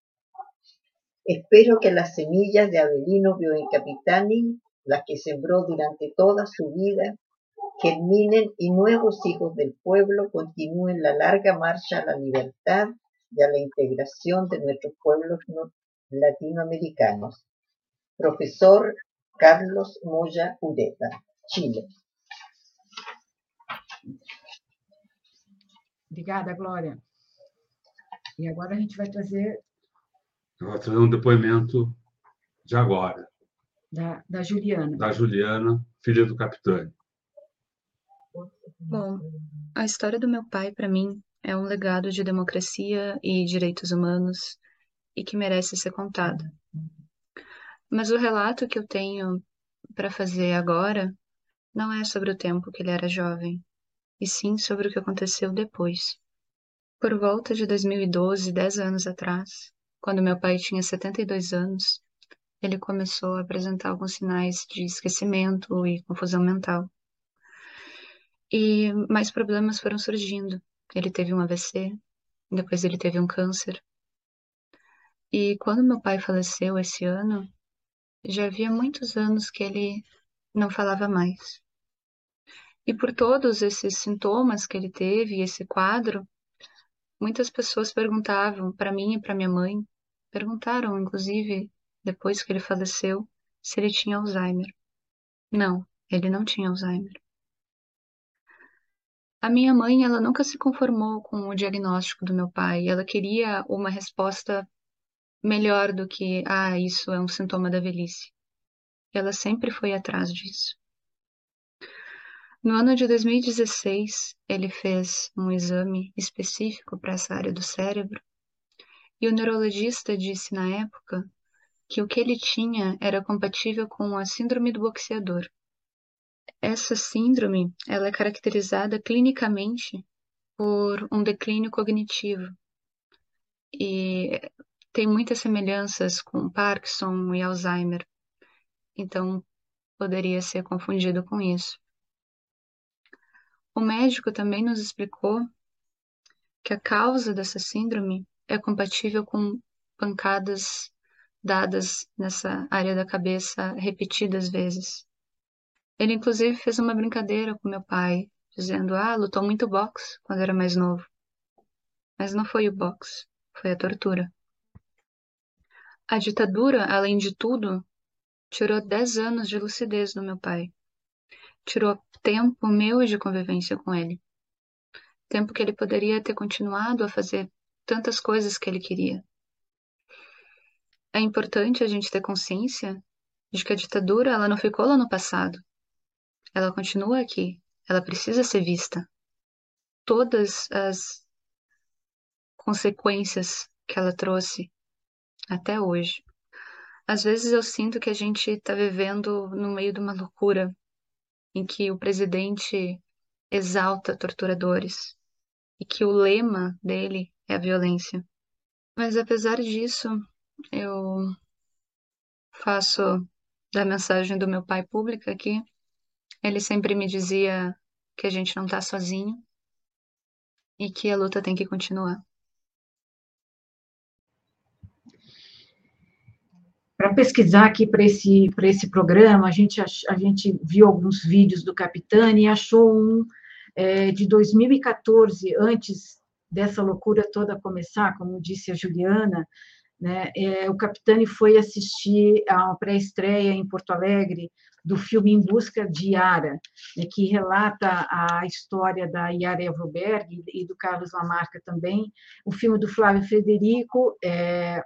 Espero que las semillas de Avelino en Capitani, las que sembró durante toda su vida, germinen y nuevos hijos del pueblo continúen la larga marcha a la libertad y a la integración de nuestros pueblos latinoamericanos. Profesor Carlos Moya Ureta, Chile. Obrigada, Glória. E agora a gente vai trazer. Vai trazer um depoimento de agora. Da, da Juliana. Da Juliana, filha do capitão. Bom, a história do meu pai, para mim, é um legado de democracia e direitos humanos e que merece ser contado. Mas o relato que eu tenho para fazer agora não é sobre o tempo que ele era jovem, e sim sobre o que aconteceu depois. Por volta de 2012, dez anos atrás, quando meu pai tinha 72 anos, ele começou a apresentar alguns sinais de esquecimento e confusão mental. E mais problemas foram surgindo. Ele teve um AVC, depois ele teve um câncer. E quando meu pai faleceu esse ano, já havia muitos anos que ele não falava mais. E por todos esses sintomas que ele teve, esse quadro, muitas pessoas perguntavam para mim e para minha mãe, perguntaram inclusive depois que ele faleceu, se ele tinha Alzheimer. Não, ele não tinha Alzheimer. A minha mãe, ela nunca se conformou com o diagnóstico do meu pai. Ela queria uma resposta melhor do que, ah, isso é um sintoma da velhice. Ela sempre foi atrás disso. No ano de 2016, ele fez um exame específico para essa área do cérebro e o neurologista disse na época que o que ele tinha era compatível com a síndrome do boxeador. Essa síndrome ela é caracterizada clinicamente por um declínio cognitivo e tem muitas semelhanças com Parkinson e Alzheimer. Então, poderia ser confundido com isso. O médico também nos explicou que a causa dessa síndrome é compatível com pancadas dadas nessa área da cabeça repetidas vezes. Ele, inclusive, fez uma brincadeira com meu pai, dizendo: Ah, lutou muito boxe quando era mais novo. Mas não foi o boxe, foi a tortura. A ditadura, além de tudo, tirou 10 anos de lucidez do meu pai. Tirou tempo meu de convivência com ele. Tempo que ele poderia ter continuado a fazer tantas coisas que ele queria. É importante a gente ter consciência de que a ditadura ela não ficou lá no passado. Ela continua aqui. Ela precisa ser vista. Todas as consequências que ela trouxe até hoje. Às vezes eu sinto que a gente está vivendo no meio de uma loucura em que o presidente exalta torturadores e que o lema dele é a violência. Mas apesar disso, eu faço da mensagem do meu pai pública aqui. Ele sempre me dizia que a gente não está sozinho e que a luta tem que continuar. para pesquisar aqui para esse, esse programa, a gente, a gente viu alguns vídeos do Capitani e achou um é, de 2014, antes dessa loucura toda começar, como disse a Juliana, né, é, o Capitani foi assistir a uma pré-estreia em Porto Alegre do filme Em Busca de Yara, né, que relata a história da Yara Everberg e do Carlos Lamarca também. O filme do Flávio Frederico, é,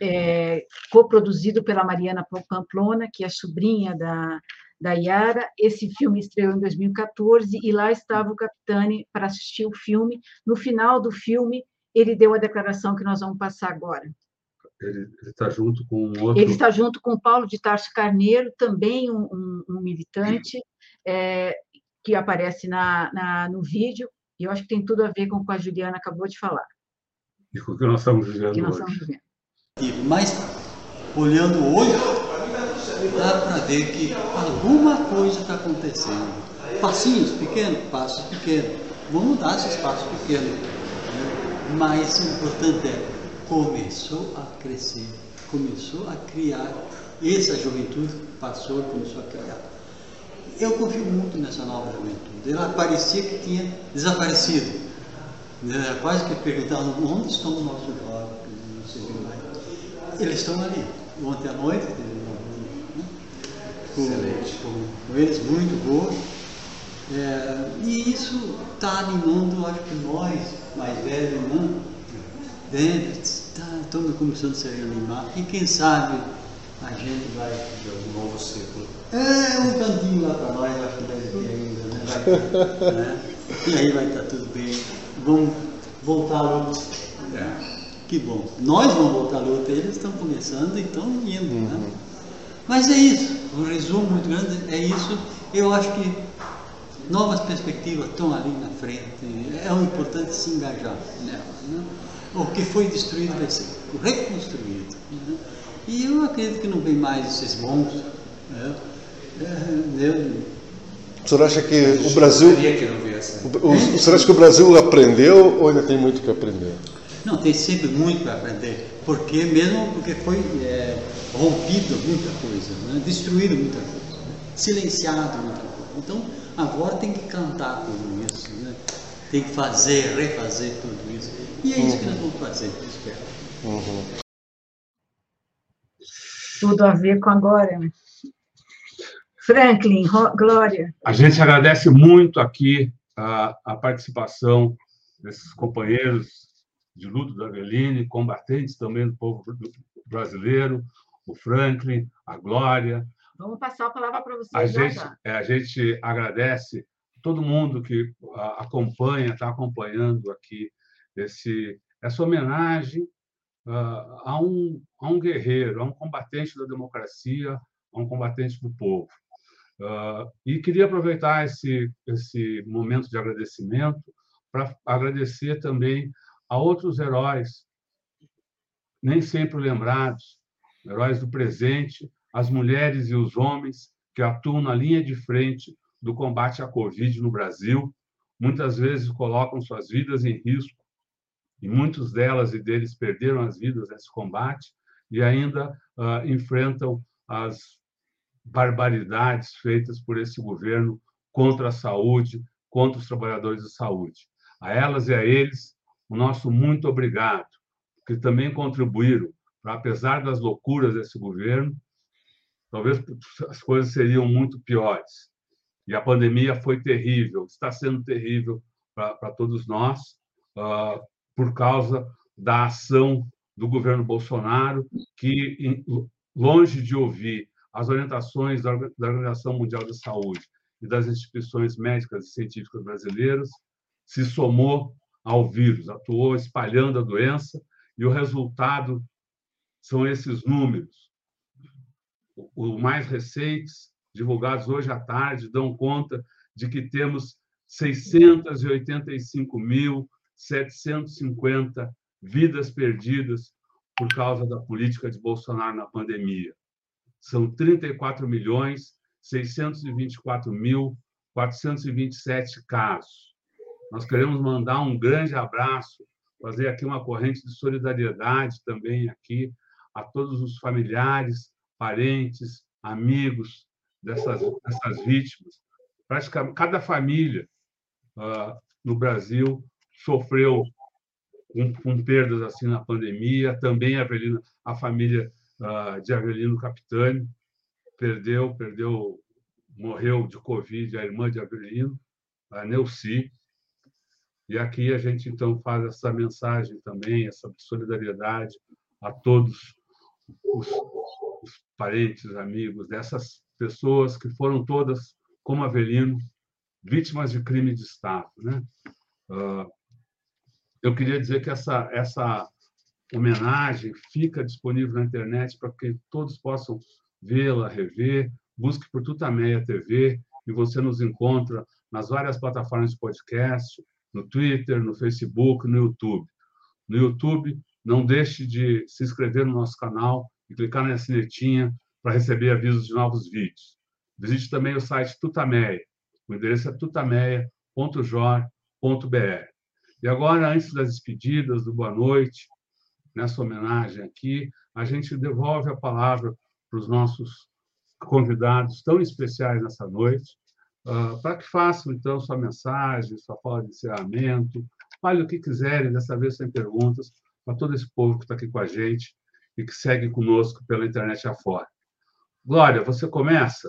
é, coproduzido pela Mariana Pamplona, que é sobrinha da, da Yara. Esse filme estreou em 2014 e lá estava o Capitani para assistir o filme. No final do filme, ele deu a declaração que nós vamos passar agora. ele está junto com outro. Ele está junto com Paulo de Tarso Carneiro, também um, um, um militante, é, que aparece na, na, no vídeo, e eu acho que tem tudo a ver com o que a Juliana acabou de falar. E com o que nós estamos vivendo que nós hoje. estamos vivendo. Mas, olhando hoje, dá para ver que alguma coisa está acontecendo. Passinhos pequenos, passos pequenos. Vamos dar esses passos pequenos. Mas o importante é começou a crescer, começou a criar. Essa juventude passou começou a criar. Eu confio muito nessa nova juventude. Ela parecia que tinha desaparecido. Era quase que perguntavam onde estão os nossos jovens, não sei o que mais. Eles estão ali. Ontem à noite teve uma reunião, né? com, com, com eles, muito boa. É, e isso está animando, acho que nós, mais velhos, né? Dentro, tá, estamos começando a se reanimar. E quem sabe a gente vai. De algum novo ciclo. É, um cantinho lá para nós, acho que deve ter ainda, né? Vai né? E aí vai estar tudo bem. Vamos voltar à luta. Que bom. Nós vamos voltar à luta, eles estão começando e estão indo, né? Mas é isso. Um resumo muito grande é isso. Eu acho que novas perspectivas estão ali na frente. É o importante se engajar nela. Né? O que foi destruído vai ser reconstruído. Né? E eu acredito que não vem mais esses monstros. Né? É, eu, O senhor acha que o Brasil. Que não viesse. né? O, o senhor acha que o Brasil aprendeu ou ainda tem muito que aprender? Não, tem sempre muito para aprender, porque mesmo porque foi é, rompido muita coisa, né? destruído muita coisa, né? silenciado muita coisa. Então agora tem que cantar tudo isso, né? tem que fazer, refazer tudo isso. E é isso que nós vamos fazer, eu espero. Uhum. Tudo a ver com agora. né? Franklin, Glória, A gente agradece muito aqui a, a participação desses companheiros de luto da Aveline, combatentes também do povo brasileiro, o Franklin, a Glória, vamos passar a palavra para você A gente, já. é, a gente agradece todo mundo que acompanha, está acompanhando aqui esse, essa homenagem ah, a, um, a um guerreiro, a um combatente da democracia, a um combatente do povo. Ah, e queria aproveitar esse, esse momento de agradecimento para agradecer também a outros heróis, nem sempre lembrados, heróis do presente, as mulheres e os homens que atuam na linha de frente do combate à Covid no Brasil, muitas vezes colocam suas vidas em risco, e muitos delas e deles perderam as vidas nesse combate, e ainda ah, enfrentam as barbaridades feitas por esse governo contra a saúde, contra os trabalhadores de saúde. A elas e a eles, o nosso muito obrigado, que também contribuíram apesar das loucuras desse governo, talvez as coisas seriam muito piores. E a pandemia foi terrível, está sendo terrível para todos nós, ah, por causa da ação do governo Bolsonaro, que, em- longe de ouvir as orientações da da Organização Mundial da Saúde e das instituições médicas e científicas brasileiras, se somou ao vírus, atuou espalhando a doença, e o resultado são esses números. Os mais recentes, divulgados hoje à tarde, dão conta de que temos 685.750 vidas perdidas por causa da política de Bolsonaro na pandemia. São 34 milhões 624 mil 427 casos. Nós queremos mandar um grande abraço, fazer aqui uma corrente de solidariedade também aqui a todos os familiares, parentes, amigos dessas, dessas vítimas. Praticamente cada família ah, no Brasil sofreu com, com perdas assim na pandemia. Também a, Avelino, a família ah, de Avelino Capitani perdeu, perdeu, morreu de Covid a irmã de Avelino, a Neuci. E aqui a gente então faz essa mensagem também, essa solidariedade a todos os, os parentes, amigos dessas pessoas que foram todas, como Avelino, vítimas de crime de Estado. Né? Uh, eu queria dizer que essa, essa homenagem fica disponível na internet para que todos possam vê-la, rever. Busque por Tutameia TV e você nos encontra nas várias plataformas de podcast, no Twitter, no Facebook, no YouTube. No YouTube, não deixe de se inscrever no nosso canal e clicar na sinetinha para receber avisos de novos vídeos. Visite também o site Tutameia. O endereço é tutameia.jor.br. E agora, antes das despedidas, do boa noite, nessa homenagem aqui, a gente devolve a palavra para os nossos convidados tão especiais nessa noite, uh, para que façam, então, sua mensagem, sua fala de encerramento, fale o que quiserem, dessa vez sem perguntas, para todo esse povo que está aqui com a gente e que segue conosco pela internet afora. Glória, você começa?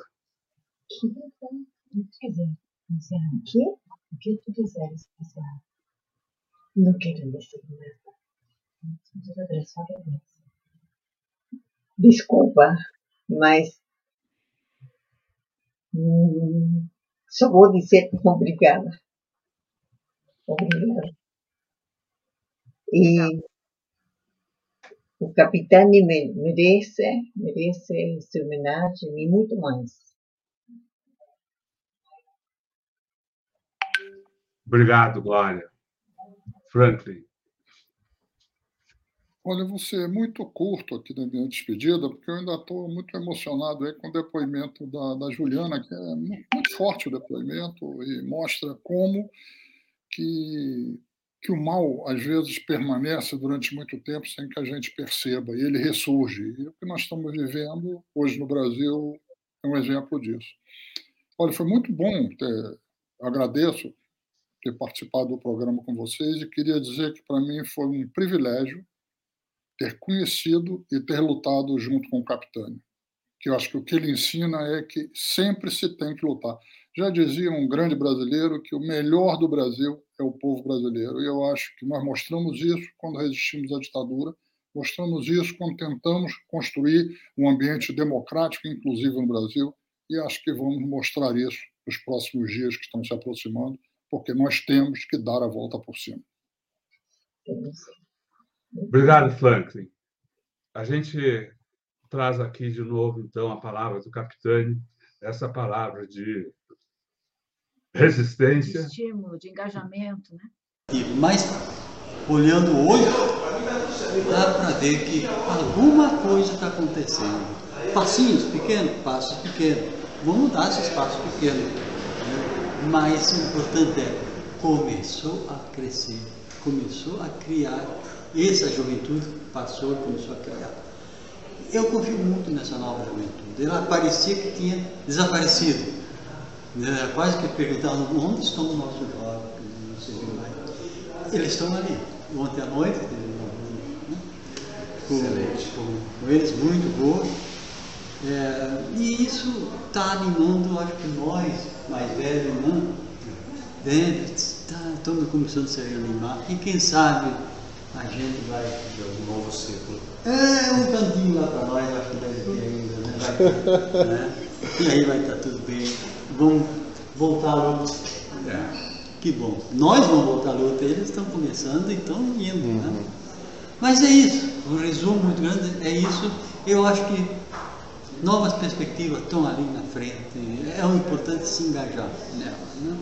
O que quiser encerrar aqui, o que tu quiseres encerrar. Não quero deixar de Desculpa, mas hum, só vou dizer obrigada. Obrigada. E o capitão merece, merece essa homenagem e muito mais. Obrigado, Glória. Franklin. Olha, eu vou ser muito curto aqui na minha despedida, porque eu ainda estou muito emocionado aí com o depoimento da, da Juliana, que é muito forte o depoimento e mostra como que que o mal, às vezes, permanece durante muito tempo sem que a gente perceba, e ele ressurge. E o que nós estamos vivendo hoje no Brasil é um exemplo disso. Olha, foi muito bom ter, agradeço ter participado do programa com vocês e queria dizer que para mim foi um privilégio ter conhecido e ter lutado junto com o Capitânio. Que eu acho que o que ele ensina é que sempre se tem que lutar. Já dizia um grande brasileiro que o melhor do Brasil é o povo brasileiro. E eu acho que nós mostramos isso quando resistimos à ditadura, mostramos isso quando tentamos construir um ambiente democrático, inclusive no Brasil, e acho que vamos mostrar isso nos próximos dias que estão se aproximando, porque nós temos que dar a volta por cima. Obrigado, Franklin. A gente traz aqui de novo, então, a palavra do Capitani, essa palavra de resistência. De estímulo, de engajamento, né? Mas, olhando hoje, dá para ver que alguma coisa está acontecendo. Passinhos pequenos, passos pequenos. Vamos dar esses passos pequenos. Mas o importante é, começou a crescer, começou a criar. Essa juventude passou e começou a criar. Eu confio muito nessa nova juventude. Ela parecia que tinha desaparecido né? Quase que perguntavam onde estão os nossos jovens, Eles estão ali. Ontem à noite teve uma né? com, com, eles muito boa. É, e isso está animando, acho que nós, mais velhos, né? Está estamos começando a se reanimar. E quem sabe a gente vai. De um novo ciclo. É, um cantinho lá para nós, acho que deve ter ainda, né? Vai, né? E aí vai estar tudo bem vão voltar à luta. É. Que bom. Nós vamos voltar à luta, eles estão começando e estão indo. Né? Uhum. Né? Mas é isso. Um resumo muito grande é isso. Eu acho que novas perspectivas estão ali na frente. É o importante se engajar nelas. Né?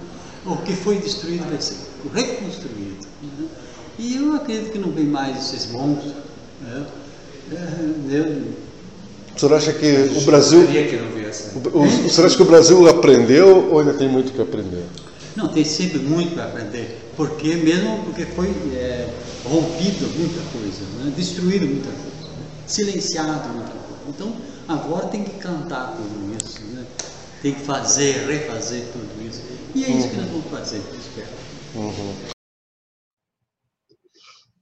O que foi destruído vai ser reconstruído. Né? E eu acredito que não vem mais esses monstros. Né? É, eu, o senhor acha que o Brasil. O, o, o senhor acha que o Brasil aprendeu ou ainda tem muito que aprender? Não, tem sempre muito para aprender. Porque mesmo porque foi é, rompido muita coisa, né? destruído muita coisa, né? silenciado muita coisa. Então agora tem que cantar tudo isso, né? tem que fazer, refazer tudo isso. E é isso uhum. que nós vamos fazer, espero. Uhum.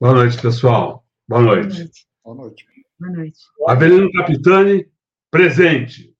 Boa noite, pessoal. Boa noite. Boa noite. Boa noite. Avelino Capitani, presente.